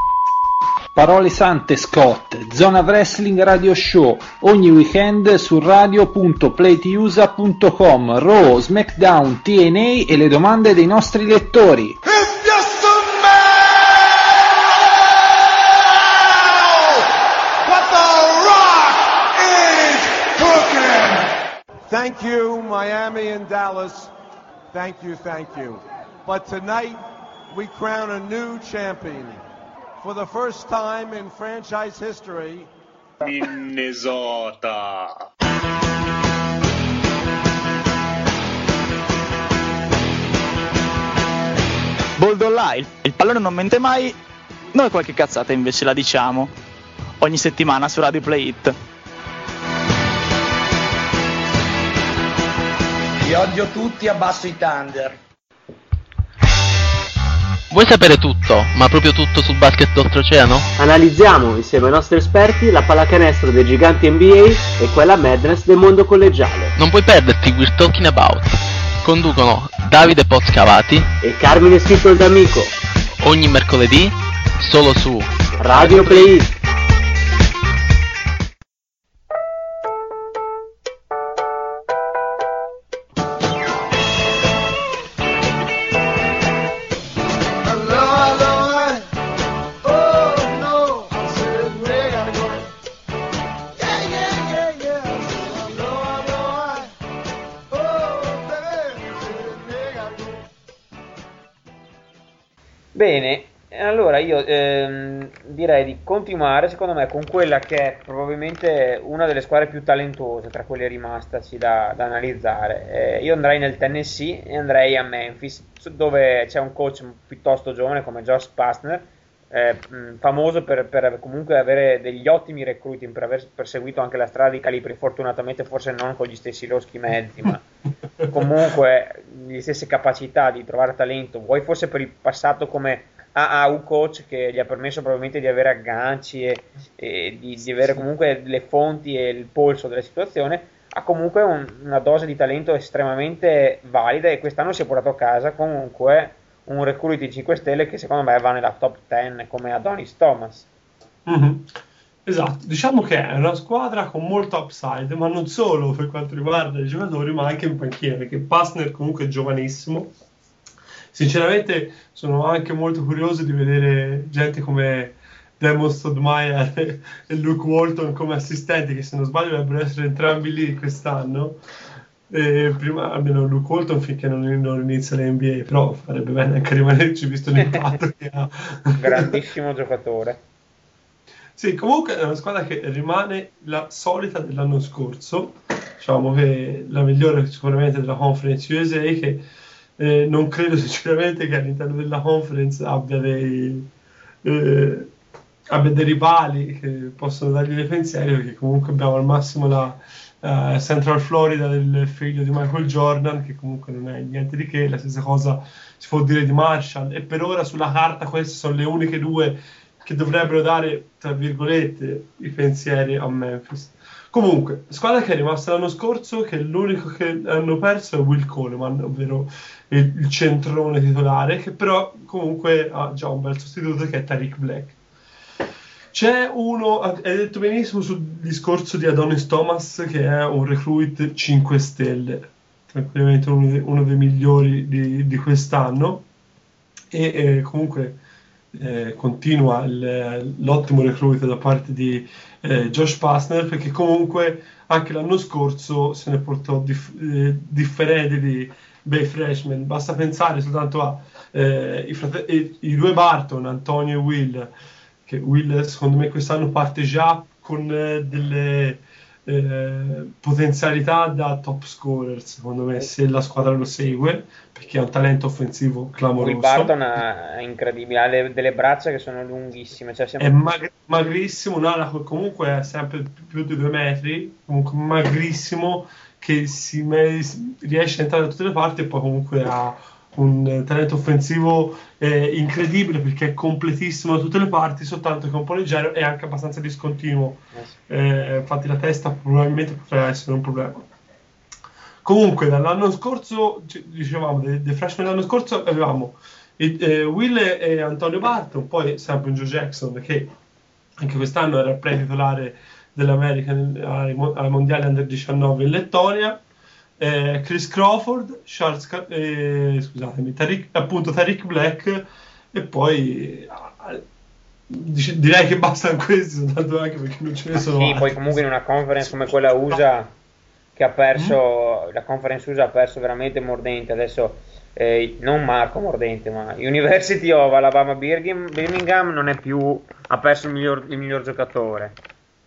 Parole sante Scott, Zona Wrestling Radio Show, ogni weekend su radio.playtiusa.com, Raw, SmackDown, TNA e le domande dei nostri lettori. Thank you, Miami and Dallas. Thank you, thank you. But tonight, we crown a new champion. For the first time in franchise history, Minnesota. Boldo là, il, il pallone non mente mai, noi qualche cazzata invece la diciamo. Ogni settimana su Radio Play It. Vi odio tutti, abbasso i Thunder. Vuoi sapere tutto, ma proprio tutto sul basket d'oltreoceano? Analizziamo insieme ai nostri esperti la pallacanestro dei giganti NBA e quella madness del mondo collegiale. Non puoi perderti We're Talking About. Conducono Davide Pozcavati E Carmine Scritto D'Amico. ogni mercoledì solo su Radio Play. Direi di continuare secondo me con quella che è probabilmente una delle squadre più talentose tra quelle rimastaci da, da analizzare. Eh, io andrei nel Tennessee e andrei a Memphis dove c'è un coach piuttosto giovane come Josh Pastner, eh, famoso per, per comunque avere degli ottimi recruiting, per aver perseguito anche la strada di calibri, fortunatamente forse non con gli stessi loschi mezzi, ma *laughs* comunque le stesse capacità di trovare talento, vuoi forse per il passato come AAU coach che gli ha permesso probabilmente di avere agganci e, e di, di avere comunque le fonti e il polso della situazione, ha comunque un- una dose di talento estremamente valida e quest'anno si è portato a casa comunque un recruit di 5 stelle che secondo me va nella top 10 come Adonis Thomas. Mhm. Esatto, diciamo che è una squadra con molto upside, ma non solo per quanto riguarda i giocatori, ma anche in panchina, perché Pastner comunque è giovanissimo. Sinceramente sono anche molto curioso di vedere gente come Demon Stodmeyer e *laughs* e Luke Walton come assistenti, che se non sbaglio dovrebbero essere entrambi lì quest'anno. E prima, almeno Luke Walton finché non, non inizia l'NBA, però farebbe bene anche rimanerci visto l'impatto che ha. *laughs* Grandissimo giocatore. Sì, comunque è una squadra che rimane la solita dell'anno scorso, diciamo che la migliore sicuramente della Conference USA, che eh, non credo *laughs* sinceramente che all'interno della Conference abbia dei, eh, abbia dei rivali che possono dargli dei pensieri, perché comunque abbiamo al massimo la eh, Central Florida del figlio di Michael Jordan, che comunque non è niente di che, la stessa cosa si può dire di Marshall, e per ora sulla carta queste sono le uniche due che dovrebbero dare, tra virgolette, i pensieri a Memphis. Comunque, squadra che è rimasta l'anno scorso, che l'unico che hanno perso è Will Coleman, ovvero il, il centrone titolare, che però comunque ha già un bel sostituto che è Tariq Black. C'è uno, hai detto benissimo sul discorso di Adonis Thomas, che è un recruit 5 stelle, tranquillamente uno, dei- uno dei migliori di, di quest'anno, e eh, comunque eh, continua il- l'ottimo recruit da parte di eh, Josh Pastner perché comunque anche l'anno scorso se ne portò dif- eh, differenti di bei freshman. Basta pensare soltanto a eh, i, frate- i due Barton, Antonio e Will che Will secondo me quest'anno parte già con eh, delle eh, potenzialità da top scorer secondo me se la squadra lo segue perché ha un talento offensivo Will clamoroso Barton ha- è incredibile, ha le- delle braccia che sono lunghissime. Cioè è siamo- mag- magrissimo, un'ala che comunque è sempre più di due metri, comunque magrissimo, che si me- riesce a entrare da tutte le parti e poi comunque ha un eh, talento offensivo eh, incredibile perché è completissimo da tutte le parti, soltanto che è un po' leggero e anche abbastanza discontinuo. Eh, infatti la testa probabilmente potrà essere un problema. Comunque, dall'anno scorso, dicevamo, dei, dei freshman dell'anno scorso avevamo i- eh, Will e Antonio Barton, poi sempre un Joe Jackson che anche quest'anno era pre-titolare dell'America ai mondiali under 19 in Lettonia. Eh, Chris Crawford, Charles, eh, scusatemi, Tariq, appunto Tariq Black e poi ah, dice- direi che bastano *laughs* questi soltanto anche perché non ce ne sono Sì, altri. poi comunque in una conference come quella USA che ha perso, Mm. la conference USA ha perso veramente mordente, adesso eh, non Marco mordente, ma University of Alabama Birmingham, Birmingham non è più, ha perso il miglior, il miglior giocatore.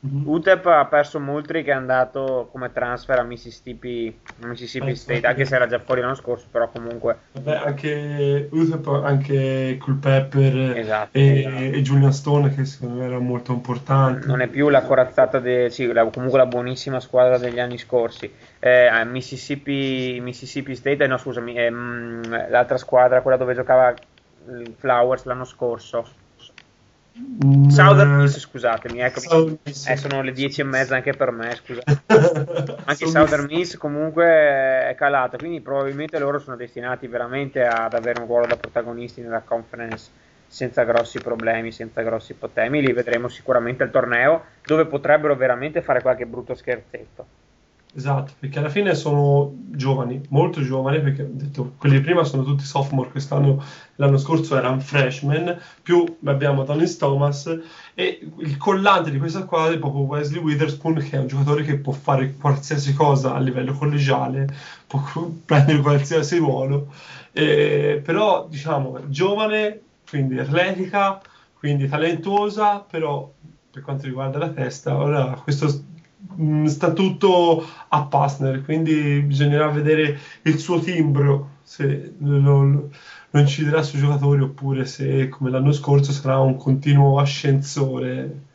UTEP ha perso Moultrie che è andato come transfer a Mississippi, Mississippi Eh, State, anche se era già fuori l'anno scorso, però comunque Vabbè, anche Utep, anche Culpepper Esatto, e, esatto. e Julian Stone che secondo me era molto importante. non è più la corazzata, de- sì, la- comunque la buonissima squadra degli anni scorsi. Eh, Mississippi, Mississippi State, eh, no scusami, ehm, l'altra squadra, quella dove giocava il Flowers l'anno scorso. Mm, Southern eh, Miss, scusatemi, ecco, eh, sono le 10 e mezza anche per me, scusate. *laughs* Anche Southern Miss comunque è calata, quindi probabilmente loro sono destinati veramente ad avere un ruolo da protagonisti nella conference senza grossi problemi, senza grossi potemi. Li vedremo sicuramente al torneo dove potrebbero veramente fare qualche brutto scherzetto. Esatto, perché alla fine sono giovani, molto giovani, perché detto, quelli prima sono tutti sophomore, quest'anno, l'anno scorso erano freshman, più abbiamo Donis Thomas e il collante di questa squadra è proprio Wesley Witherspoon, che è un giocatore che può fare qualsiasi cosa a livello collegiale, può prendere qualsiasi ruolo, eh, però diciamo giovane, quindi atletica, quindi talentuosa, però per quanto riguarda la testa, ora questo mh, sta tutto a Passner, quindi bisognerà vedere il suo timbro, se lo, lo- lo inciderà sui giocatori oppure se come l'anno scorso sarà un continuo ascensore.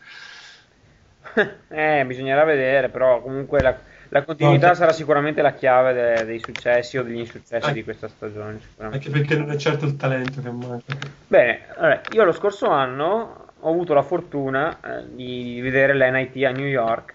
*laughs* Eh, bisognerà vedere, però comunque la, la continuità No, sarà sicuramente la chiave de- dei successi o degli insuccessi Anche- di questa stagione. Anche perché non è certo il talento che manca. Bene, allora, io lo scorso anno ho avuto la fortuna eh, di vedere l'NIT a New York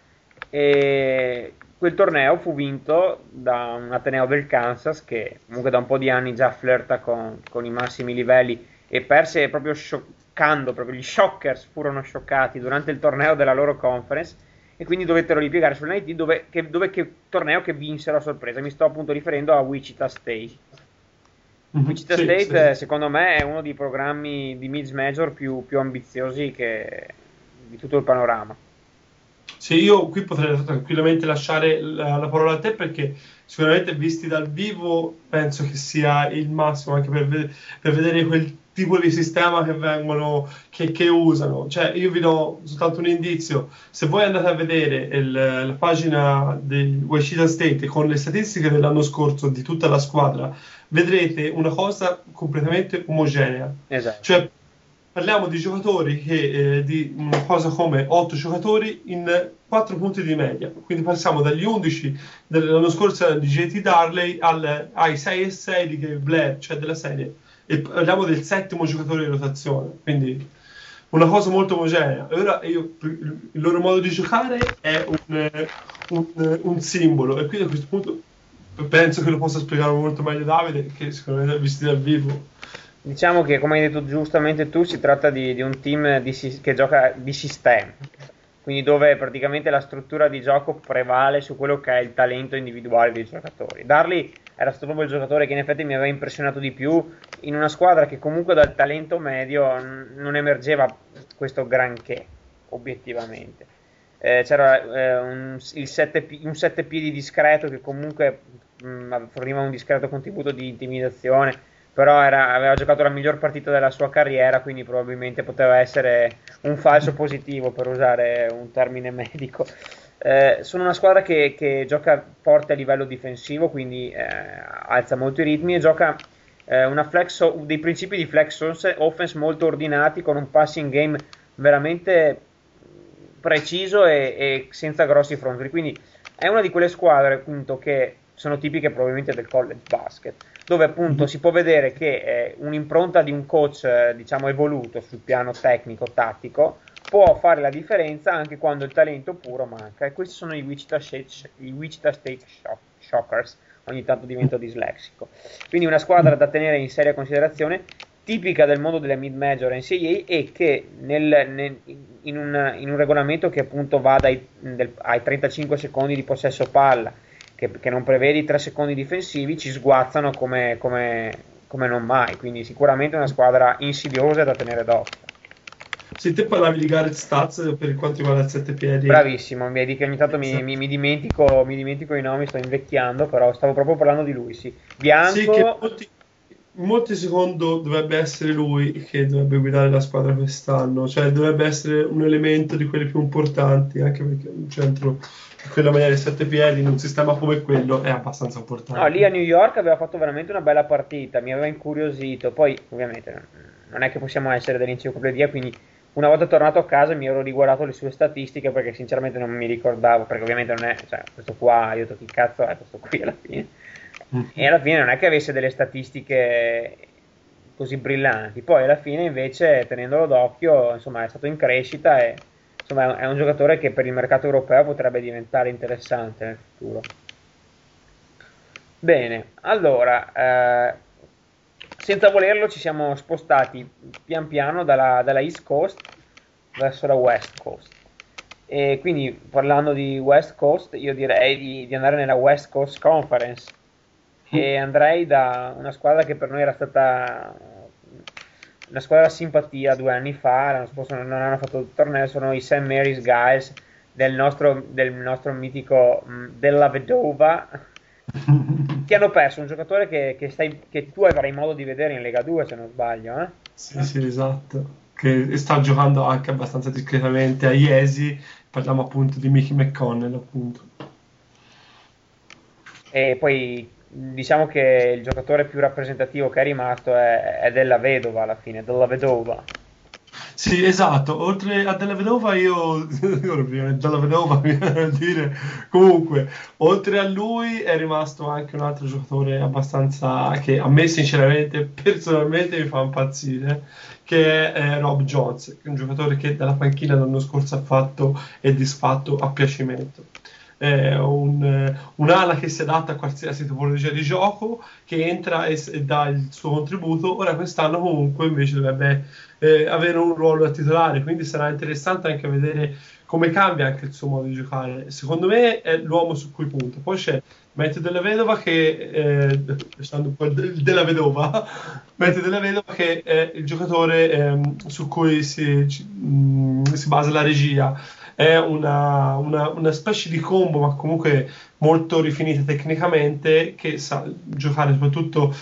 e quel torneo fu vinto da un Ateneo del Kansas che comunque da un po' di anni già flirta con, con i massimi livelli e perse proprio scioccando, proprio gli Shockers furono scioccati durante il torneo della loro conference e quindi dovettero ripiegare sull'NIT dove, che, dove che torneo che vinsero a sorpresa. Mi sto appunto riferendo a Wichita State. Wichita Sì, State, sì. secondo me, è uno dei programmi di mid major più, più ambiziosi che- di tutto il panorama. Sì, io qui potrei tranquillamente lasciare la, la parola a te perché sicuramente visti dal vivo penso che sia il massimo anche per, per vedere quel tipo di sistema che vengono, che, che usano. Cioè, io vi do soltanto un indizio. Se voi andate a vedere il- la pagina del Wichita State con le statistiche dell'anno scorso di tutta la squadra, vedrete una cosa completamente omogenea. Esatto. Cioè, parliamo di giocatori che eh, di una cosa come 8 giocatori in 4 punti di media. Quindi passiamo dagli 11 dell'anno scorso di JT Darley al- ai 6 e 6 di Blair, cioè della serie. E parliamo del settimo giocatore in rotazione. Quindi una cosa molto omogenea. E ora io, il loro modo di giocare è un, un, un simbolo. E quindi a questo punto penso che lo possa spiegare molto meglio Davide, che sicuramente ha visto dal vivo. Diciamo che, come hai detto giustamente tu, si tratta di, di un team di che gioca di sistema, quindi dove praticamente la struttura di gioco prevale su quello che è il talento individuale dei giocatori. Darley era stato proprio il giocatore che in effetti mi aveva impressionato di più in una squadra che comunque dal talento medio non emergeva questo granché, obiettivamente. Eh, c'era eh, un, sette, un sette piedi discreto che comunque mh, forniva un discreto contributo di intimidazione, però era- aveva giocato la miglior partita della sua carriera, quindi probabilmente poteva essere un falso positivo per usare un termine *laughs* medico. Eh, sono una squadra che, che gioca forte a livello difensivo, quindi eh, alza molto i ritmi e gioca eh, flex, dei principi di flex offense- offense molto ordinati con un passing game veramente preciso e, e senza grossi fronti. Quindi è una di quelle squadre appunto che sono tipiche probabilmente del college basket, dove appunto si può vedere che eh, un'impronta di un coach eh, diciamo evoluto sul piano tecnico, tattico, può fare la differenza anche quando il talento puro manca. E questi sono i Wichita State, i Wichita State Shock- Shockers. Ogni tanto divento dislexico. Quindi una squadra da tenere in seria considerazione, tipica del mondo delle mid major NCAA e che nel- nel- in, un, in un regolamento che appunto va dai, del- ai 35 secondi di possesso palla, che, che non prevede i 3 secondi difensivi, ci sguazzano come, come- come non mai. Quindi sicuramente una squadra insidiosa da tenere d'occhio. Se te parlavi di Gareth Stats per quanto riguarda il 7 piedi, Bravissimo, mi vedi che ogni tanto mi, Esatto. mi- mi dimentico, mi dimentico i nomi, sto invecchiando, però stavo proprio parlando di lui, sì. Bianco, Sì, che molti, molti secondo dovrebbe essere lui che dovrebbe guidare la squadra quest'anno, cioè dovrebbe essere un elemento di quelli più importanti, anche perché un centro maniera di sette piedi in un sistema come quello è abbastanza importante. No, lì a New York aveva fatto veramente una bella partita, mi aveva incuriosito. Poi, ovviamente, non è che possiamo essere dell'enciclopedia, quindi una volta tornato a casa mi ero riguardato le sue statistiche perché sinceramente non mi ricordavo, perché ovviamente non è, cioè, questo qua, io ho detto chi cazzo è questo qui alla fine. E alla fine non è che avesse delle statistiche così brillanti. Poi alla fine invece, tenendolo d'occhio, insomma, è stato in crescita e insomma, è un giocatore che per il mercato europeo potrebbe diventare interessante nel futuro. Bene, allora, eh, senza volerlo ci siamo spostati pian piano dalla, dalla East Coast verso la West Coast. E quindi parlando di West Coast, io direi di, di andare nella West Coast Conference e andrei da una squadra che per noi era stata una squadra simpatia due anni fa, l'anno scorso non hanno fatto il torneo, sono i St. Mary's Guys del nostro, del nostro mitico mh, della Vedova *laughs* che hanno perso un giocatore che, che, stai, che tu avrai modo di vedere in Lega 2 se non sbaglio eh? Sì, sì, esatto. Che sta giocando anche abbastanza discretamente a Iesi. Parliamo appunto di Mickey McConnell, appunto. e poi diciamo che il giocatore più rappresentativo che è rimasto è, è della Vedova alla fine, della Vedova Sì, esatto. Oltre a Della Vedova, io, *laughs* Della Vedova mi viene a dire. Comunque, oltre a lui è rimasto anche un altro giocatore abbastanza che a me, sinceramente, personalmente mi fa impazzire. Che è eh, Rob Jones, un giocatore che dalla panchina l'anno scorso ha fatto e disfatto a piacimento. È un, eh, un'ala che si adatta a qualsiasi tipologia di gioco, che entra e, e dà il suo contributo. Ora, quest'anno, comunque, invece dovrebbe eh, avere un ruolo da titolare, quindi sarà interessante anche vedere come cambia anche il suo modo di giocare. Secondo me è l'uomo su cui punta. Poi c'è Matt della Vedova che eh, un po' della Vedova, *laughs* Matt della Vedova che è il giocatore ehm, su cui si, mh, si basa la regia. È una, una- una specie di combo, ma comunque molto rifinita tecnicamente, che sa giocare soprattutto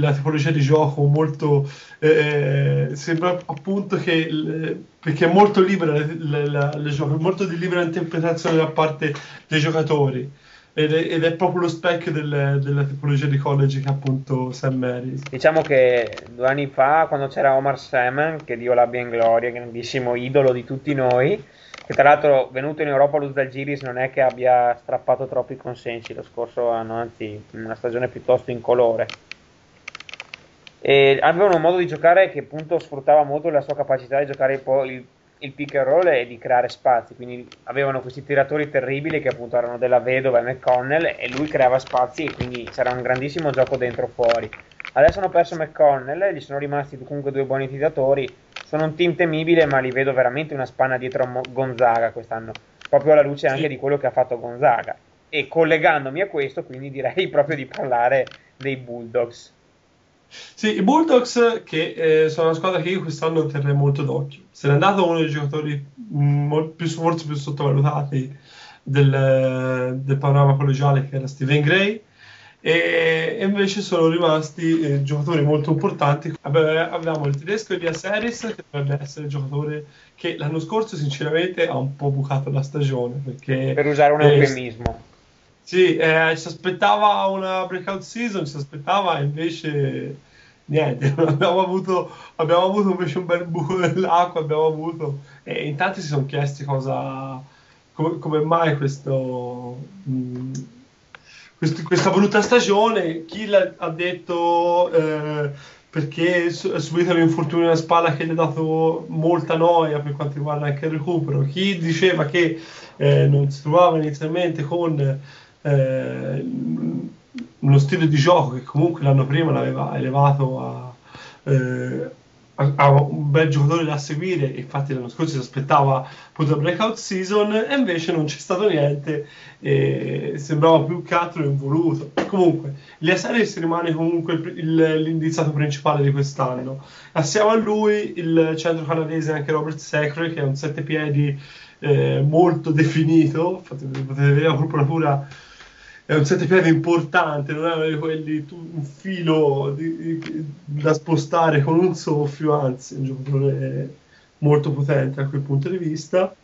la tipologia di gioco molto eh, sembra appunto che il- perché è molto libera la gioco- molto di libera interpretazione da parte dei giocatori. Ed è, ed è proprio lo specchio del- della tipologia di college che appunto Sam Mary's Diciamo che due anni fa, quando c'era Omar Seman, che Dio l'abbia in gloria, grandissimo idolo di tutti noi, che tra l'altro venuto in Europa Luz dal Giris non è che abbia strappato troppi consensi lo scorso anno, anzi una stagione piuttosto incolore. E avevano un modo di giocare che appunto sfruttava molto la sua capacità di giocare il, il pick and roll e di creare spazi, quindi avevano questi tiratori terribili che appunto erano della Vedova e McConnell e lui creava spazi e quindi c'era un grandissimo gioco dentro fuori. Adesso hanno perso McConnell, gli sono rimasti comunque due buoni tiratori, sono un team temibile ma li vedo veramente una spanna dietro a Gonzaga quest'anno, proprio alla luce anche di quello che ha fatto Gonzaga. E collegandomi a questo quindi direi *laughs* proprio di parlare dei Bulldogs. Sì, i Bulldogs che eh, sono una squadra che io quest'anno terrei molto d'occhio. Se n'è andato uno dei giocatori mh, mol- più, forse più sottovalutati del, del panorama collegiale che era Steven Gray e, invece sono rimasti eh, giocatori molto importanti. Abbiamo il tedesco Elias Harris che dovrebbe essere il giocatore che l'anno scorso sinceramente ha un po' bucato la stagione perché Per usare un eufemismo. sì, eh, si aspettava una breakout season, si aspettava invece niente, *laughs* abbiamo avuto, abbiamo avuto invece un bel buco nell'acqua, abbiamo avuto, e in tanti si sono chiesti cosa, come, come mai questo, mh, quest- questa brutta stagione, chi ha detto eh, perché ha subito un infortunio alla spalla che gli ha dato molta noia per quanto riguarda anche il recupero, chi diceva che eh, non si trovava inizialmente con eh, uno stile di gioco che comunque l'anno prima l'aveva elevato a, eh, a- a un bel giocatore da seguire, infatti l'anno scorso si aspettava appunto breakout season e invece non c'è stato niente sembrava più che altro involuto. Comunque, Elias Harris rimane comunque il l'indirizzato principale di quest'anno. Assieme a lui il centro canadese anche Robert Sacre che è un sette piedi eh, molto definito, Infatti, potete vedere la corporatura è un settepiede importante, non è uno di quelli tu- un filo di- di- da spostare con un soffio, anzi è un giocatore molto potente da quel punto di vista.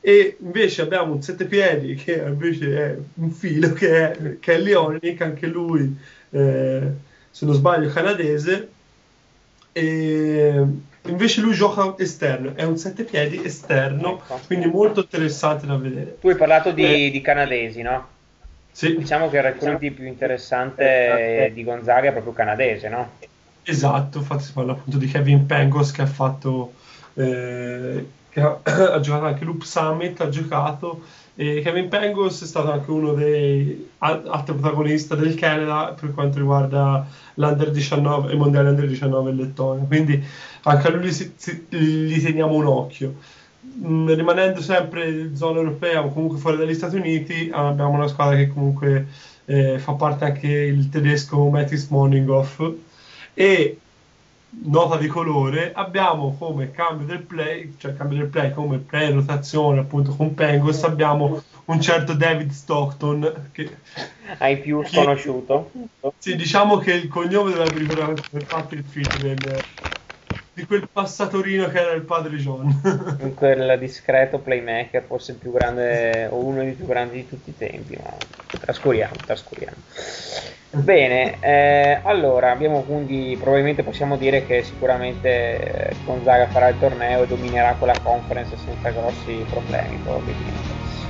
E invece abbiamo un settepiedi che invece è un filo che è Kelly Olynyk, anche lui, eh, se non sbaglio, canadese. E invece lui gioca esterno, è un settepiedi esterno, Ecco. quindi molto interessante da vedere. Tu hai parlato di, Eh. di canadesi, no? Sì. Diciamo che il recruiting più interessante di Gonzaga è proprio canadese, no? Esatto, infatti si parla appunto di Kevin Pengos che ha fatto eh, che ha, *coughs* ha giocato anche Loop Summit, ha giocato e Kevin Pengos è stato anche uno dei al- altri protagonisti del Canada per quanto riguarda l'Under 19 il mondiale Under 19 in Lettonia, quindi anche a lui si- si- gli teniamo un occhio. Mm, rimanendo sempre in zona europea o comunque fuori dagli Stati Uniti, abbiamo una squadra che comunque eh, fa parte anche il tedesco Matis Morninghoff e nota di colore abbiamo come cambio del play, cioè cambio del play come play rotazione appunto con Pengos abbiamo un certo David Stockton che Hai più sconosciuto? sì, diciamo che il cognome dovrebbe ricordare per fatto il figlio del- di quel passatorino che era il padre John *laughs* quel discreto playmaker, forse il più grande o uno dei più grandi di tutti i tempi, ma trascuriamo, trascuriamo. Bene, eh, allora abbiamo quindi probabilmente possiamo dire che sicuramente eh, Gonzaga farà il torneo e dominerà quella conference senza grossi problemi, probabilmente.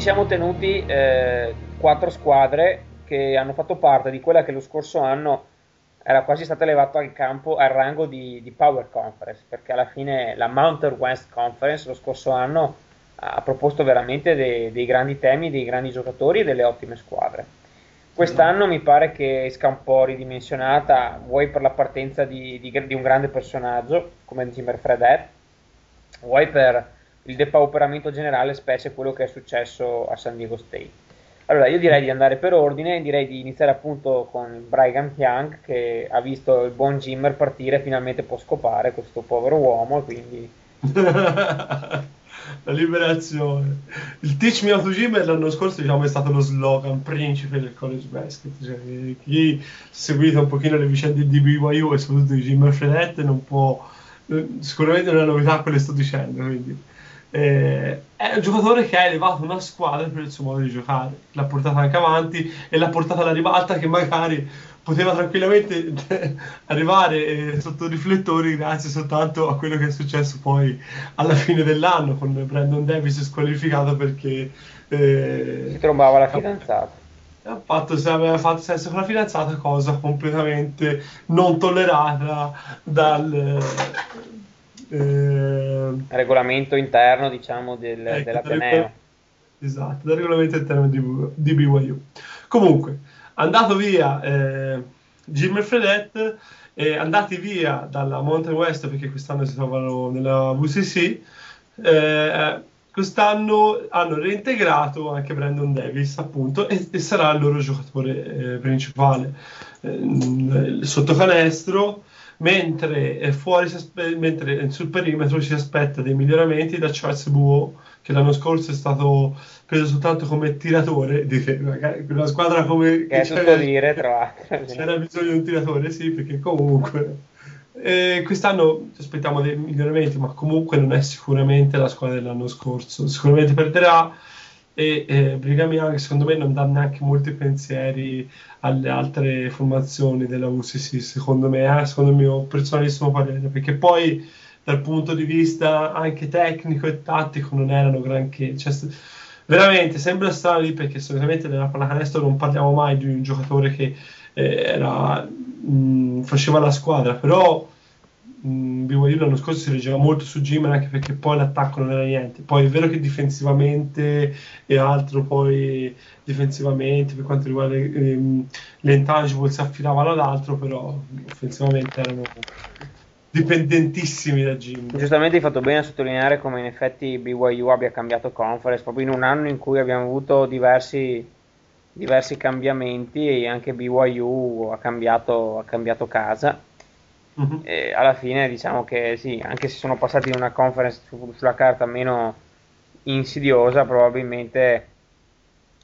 Siamo tenuti eh, quattro squadre che hanno fatto parte di quella che lo scorso anno era quasi stata elevata al campo al rango di, di Power Conference, perché alla fine la Mountain West Conference lo scorso anno ha proposto veramente dei, dei grandi temi, dei grandi giocatori e delle ottime squadre. Quest'anno mi pare che esca un po' ridimensionata, vuoi per la partenza di, di- di un grande personaggio come Jimmer Fredette, vuoi per il depauperamento generale, specie quello che è successo a San Diego State. Allora, io direi di andare per ordine, direi di iniziare appunto con Brigham Young che ha visto il buon Jimmer partire, finalmente può scopare questo povero uomo e quindi *laughs* La liberazione. Il Teach Me How to Gym l'anno scorso diciamo, è stato lo slogan principe del college basket. Cioè, chi ha seguito un pochino le vicende di BYU e soprattutto di Jim Fredette non può... eh, Sicuramente non è una novità quello che sto dicendo. Quindi. Eh, è un giocatore che ha elevato una squadra per il suo modo di giocare, l'ha portata anche avanti e l'ha portata alla ribalta che magari poteva tranquillamente *laughs* arrivare eh, sotto riflettori grazie soltanto a quello che è successo poi alla fine dell'anno con Brandon Davis squalificato perché eh, si trovava la fidanzata. ha fatto, se aveva fatto sesso con la fidanzata, cosa completamente non tollerata dal eh, Regolamento interno, diciamo, del, Ecco, dell'Ateneo. Esatto, dal regolamento interno di, di BYU. Comunque, andato via eh, Jim Fredette, e andati via dalla Mountain West perché quest'anno si trovano nella VCC, eh, quest'anno hanno reintegrato anche Brandon Davis, appunto, e, e sarà il loro giocatore eh, principale. Eh, sotto canestro, mentre, è fuori mentre sul perimetro si aspetta dei miglioramenti da Charles Buo, che l'anno scorso è stato preso soltanto come tiratore, *laughs* di una squadra come Che è c'era- dire, tra *laughs* c'era bisogno di un tiratore, sì, perché comunque eh, quest'anno ci aspettiamo dei miglioramenti, ma comunque non è sicuramente la squadra dell'anno scorso. Sicuramente perderà e eh, Brigham Young secondo me non dà neanche molti pensieri alle altre formazioni della UCC, secondo me, eh, secondo il mio personalissimo parere, perché poi dal punto di vista anche tecnico e tattico non erano granché. Cioè, veramente sembra strano lì perché solitamente nella pallacanestro non parliamo mai di un giocatore che eh, era, mh, faceva la squadra, però BYU l'anno scorso si reggeva molto su Jim anche perché poi l'attacco non era niente. Poi è vero che difensivamente e altro, poi difensivamente per quanto riguarda ehm, le intangible si affidavano ad altro, però offensivamente erano dipendentissimi da Jim. Giustamente hai fatto bene a sottolineare come in effetti BYU abbia cambiato conference proprio in un anno in cui abbiamo avuto diversi, diversi cambiamenti e anche BYU ha cambiato, ha cambiato casa. Mhm. E alla fine diciamo che sì, anche se sono passati in una conference su- sulla carta meno insidiosa, probabilmente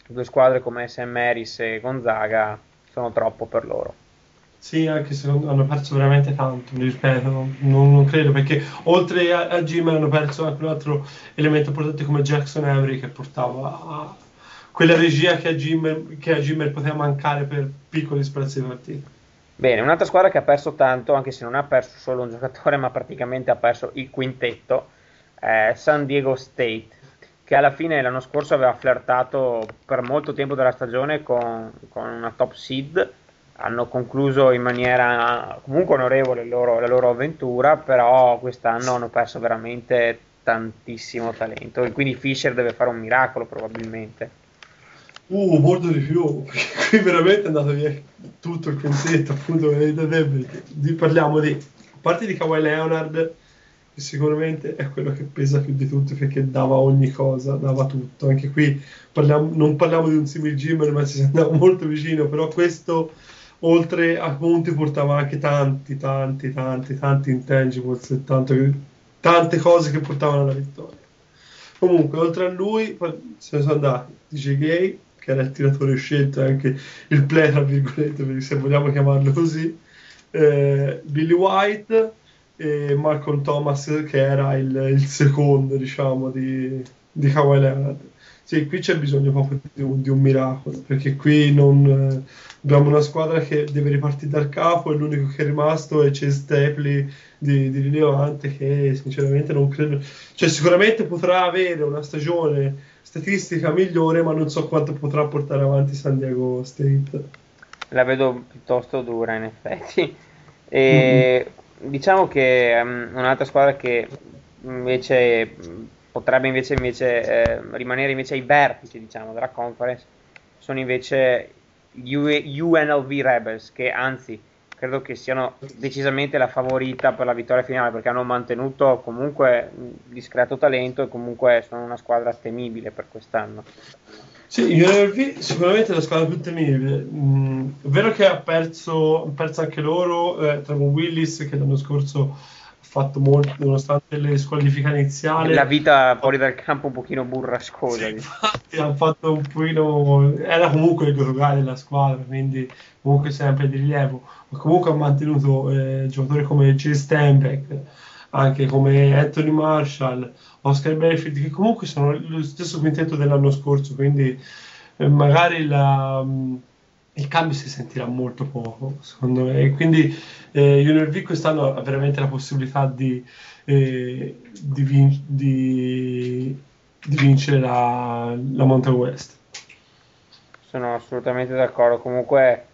due squadre come SM Maris e Gonzaga sono troppo per loro. Sì, anche se hanno perso veramente tanto, mi ripeto, non, non credo perché oltre a, a Jim hanno perso anche un altro elemento importante come Jackson Avery che portava quella regia che a Jimmer, che a Jimmer poteva mancare per piccoli sprazzi di partita. Bene, un'altra squadra che ha perso tanto, anche se non ha perso solo un giocatore, *laughs* ma praticamente ha perso il quintetto, è San Diego State, che alla fine l'anno scorso aveva flirtato per molto tempo della stagione con, con una top seed. Hanno concluso in maniera comunque onorevole loro- la loro avventura, però quest'anno hanno perso veramente tantissimo talento e quindi Fisher deve fare un miracolo probabilmente. Uh, molto di più, perché *laughs* qui veramente è andato via tutto il quintetto, appunto, parliamo di, a parte di Kawhi Leonard, che sicuramente è quello che pesa più di tutti perché dava ogni cosa, dava tutto, anche qui parliamo- non parliamo di un simil Jimmer, ma ci andava molto vicino, però questo oltre a punti portava anche tanti, tanti, tanti, tanti intangibles tanto tante cose che portavano alla vittoria. Comunque, oltre a lui, se ne sono andati DJ Gay, che era il tiratore scelto, anche il play, tra virgolette, se vogliamo chiamarlo così, eh, Billy White e Malcolm Thomas, che era il, il secondo, diciamo, di, di Kawhi Leonard. Sì, qui c'è bisogno proprio di un, di un miracolo, perché qui non, eh, abbiamo una squadra che deve ripartire dal capo e l'unico che è rimasto è Chase Stapley di, di rilevante che sinceramente non credo... Cioè sicuramente potrà avere una stagione statistica migliore, ma non so quanto potrà portare avanti San Diego State. La vedo piuttosto dura in effetti. E diciamo che um, un'altra squadra che invece potrebbe invece, invece eh, rimanere invece ai vertici diciamo, della conference sono invece gli U- UNLV Rebels che anzi credo che siano decisamente la favorita per la vittoria finale perché hanno mantenuto comunque un discreto talento e comunque sono una squadra temibile per quest'anno. Sì, UNLV sicuramente è la squadra più temibile. Mm, è vero che ha perso, perso anche loro, eh, Trevor Willis che l'anno scorso ha fatto molto nonostante le squalifiche iniziali. La vita fuori dal campo un pochino burrascosa. Sì, ha fatto un pochino era comunque il giocare della squadra quindi comunque sempre di rilievo comunque ha mantenuto eh, giocatori come Jay Stenbeck anche come Anthony Marshall Oscar Bayfield che comunque sono lo stesso quintetto dell'anno scorso quindi eh, magari la, mh, il cambio si sentirà molto poco secondo me e quindi eh, UNLV quest'anno ha veramente la possibilità di, eh, di, vin- di- di vincere la, la Mountain West Sono assolutamente d'accordo. Comunque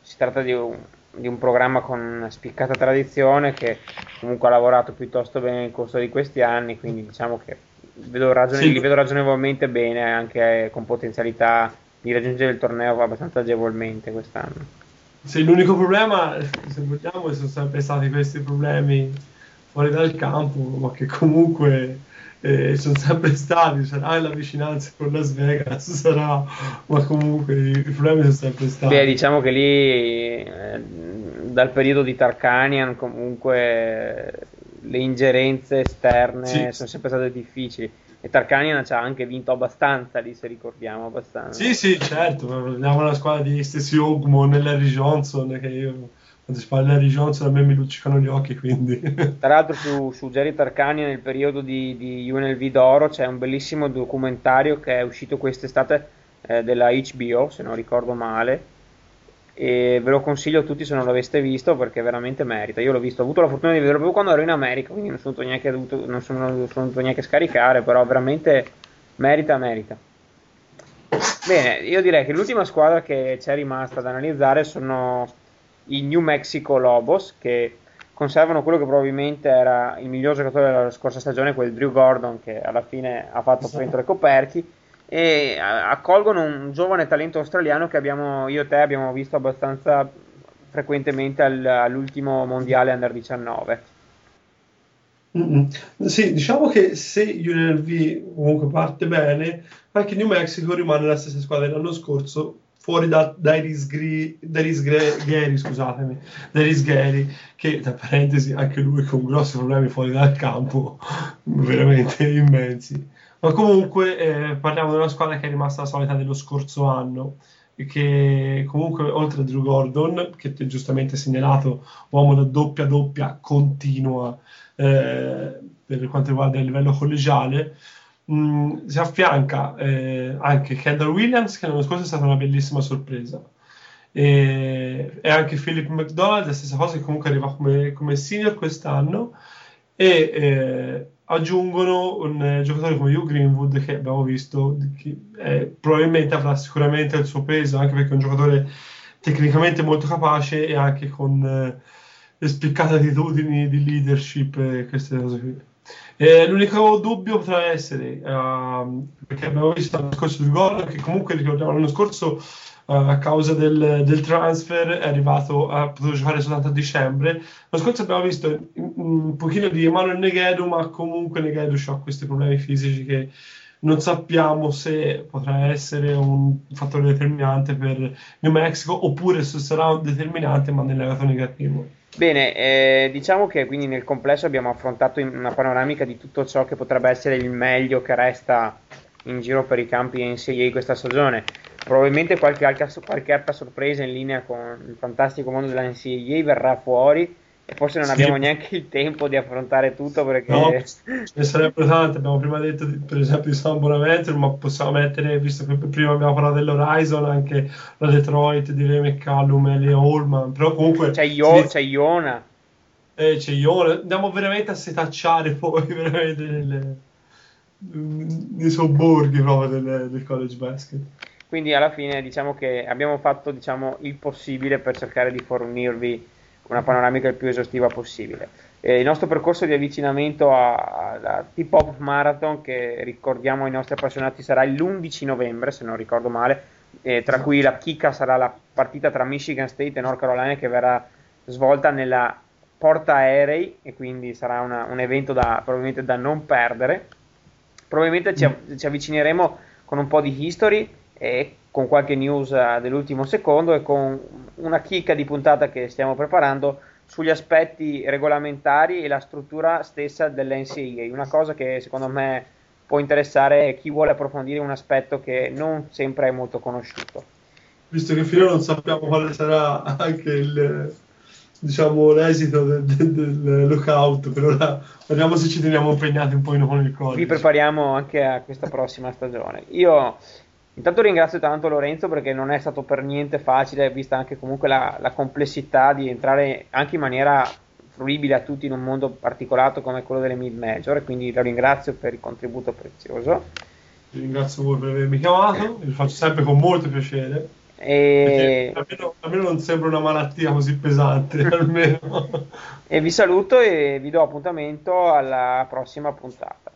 si tratta di un, di un programma con una spiccata tradizione che comunque ha lavorato piuttosto bene nel corso di questi anni, quindi diciamo che vedo ragione- Sì. li vedo ragionevolmente bene, anche con potenzialità di raggiungere il torneo abbastanza agevolmente quest'anno. Sì, l'unico problema, se vogliamo, sono sempre stati questi problemi fuori dal campo, ma che comunque eh, sono sempre stati, sarà la vicinanza con Las Vegas, *laughs* sarà, ma comunque i, problemi sono sempre stati. Beh, diciamo che lì eh, dal periodo di Tarkanian comunque le ingerenze esterne Sì. sono sempre state difficili e Tarkanian ci ha anche vinto abbastanza lì se ricordiamo abbastanza. Sì, sì, certo, ma parliamo della squadra di Stacey Ogmon e Larry Johnson, che io quando si parla di Johnson a me mi luccicano gli occhi, quindi... *laughs* Tra l'altro su, su Jerry Tarkanian nel periodo di, di UNLV d'oro c'è un bellissimo documentario che è uscito quest'estate eh, della HBO, se non ricordo male, e ve lo consiglio a tutti se non l'aveste visto perché veramente merita. Io l'ho visto, ho avuto la fortuna di vederlo proprio quando ero in America, quindi non sono neanche, dovuto- non sono, non sono dovuto neanche scaricare, però veramente merita, merita. Bene, io direi che l'ultima squadra che c'è rimasta da analizzare sono i New Mexico Lobos che conservano quello che probabilmente era il miglior giocatore della scorsa stagione, quel Drew Gordon che alla fine ha fatto Esatto. pentole coperchi e accolgono un giovane talento australiano che abbiamo, io e te abbiamo visto abbastanza frequentemente al- all'ultimo mondiale under 19. Mm-mm. Sì, diciamo che se UNLV comunque parte bene, anche New Mexico rimane la stessa squadra dell'anno scorso, fuori da, dai risgri, dai risgri, scusatemi, dai risgheri, che tra parentesi anche lui con grossi problemi fuori dal campo, *laughs* veramente immensi. Ma comunque eh, parliamo di una squadra che è rimasta la solita dello scorso anno, e che comunque oltre a Drew Gordon, che ti giustamente hai segnalato, uomo da doppia doppia continua eh, per quanto riguarda il livello collegiale, mh, si affianca eh, anche Kendall Williams, che l'anno scorso è stata una bellissima sorpresa. E, e anche Philip McDonald, la stessa cosa che comunque arriva come, come senior quest'anno. E eh, aggiungono un eh, giocatore come Hugh Greenwood che abbiamo visto che eh, probabilmente avrà sicuramente il suo peso anche perché è un giocatore tecnicamente molto capace e anche con eh, le spiccate attitudini di leadership e queste cose qui. E l'unico dubbio potrà essere, ehm, perché abbiamo visto l'anno scorso il gol, che comunque ricordiamo l'anno scorso eh, a causa del, del transfer è arrivato a poter giocare soltanto a dicembre. L'anno scorso abbiamo visto un, un pochino di Emanuel Neghedu, ma comunque Neghedu ha questi problemi fisici che non sappiamo se potrà essere un fattore determinante per New Mexico oppure se sarà un determinante ma nel lato negativo. Bene, eh, diciamo che quindi nel complesso abbiamo affrontato una panoramica di tutto ciò che potrebbe essere il meglio che resta in giro per i campi NCAA questa stagione. Probabilmente qualche altra, qualche altra sorpresa in linea con il fantastico mondo della NCAA verrà fuori e forse non Sì. abbiamo neanche il tempo di affrontare tutto perché No, ce ne sarebbero tante. Abbiamo prima detto, di- per esempio, di San Bonaventure, ma possiamo mettere, visto che prima abbiamo parlato dell'Horizon, anche la Detroit di Ray McCallum e Leo Holman. Però comunque c'è, Io- c'è Iona. eh, c'è Ione. Andiamo veramente a setacciare poi *laughs* veramente nelle- nei sobborghi proprio del, del college basket. Quindi alla fine diciamo che abbiamo fatto diciamo, il possibile per cercare di fornirvi una panoramica il più esaustiva possibile. Eh, il nostro percorso di avvicinamento alla Tip Hop Marathon, che ricordiamo ai nostri appassionati, sarà l'11 novembre, se non ricordo male, eh, tra cui la chicca sarà la partita tra Michigan State e North Carolina che verrà svolta nella porta aerei e quindi sarà una- un evento da, probabilmente da non perdere. Probabilmente ci, ci avvicineremo con un po' di history e con qualche news eh, dell'ultimo secondo e con una chicca di puntata che stiamo preparando sugli aspetti regolamentari e la struttura stessa dell'NCAA, una cosa che secondo me può interessare chi vuole approfondire un aspetto che non sempre è molto conosciuto. Visto che fino non sappiamo quale sarà anche il diciamo l'esito del, del- del lockout, per ora vediamo se ci teniamo impegnati un po' con il Vi college. prepariamo anche a questa prossima stagione. Io intanto ringrazio tanto Lorenzo perché non è stato per niente facile, vista anche comunque la, la complessità di entrare anche in maniera fruibile a tutti in un mondo articolato come quello delle mid major, quindi lo ringrazio per il contributo prezioso. Vi ringrazio voi per avermi chiamato, lo faccio sempre con molto piacere. E, almeno, almeno non sembra una malattia così pesante, *laughs* almeno. e vi saluto e vi do appuntamento alla prossima puntata.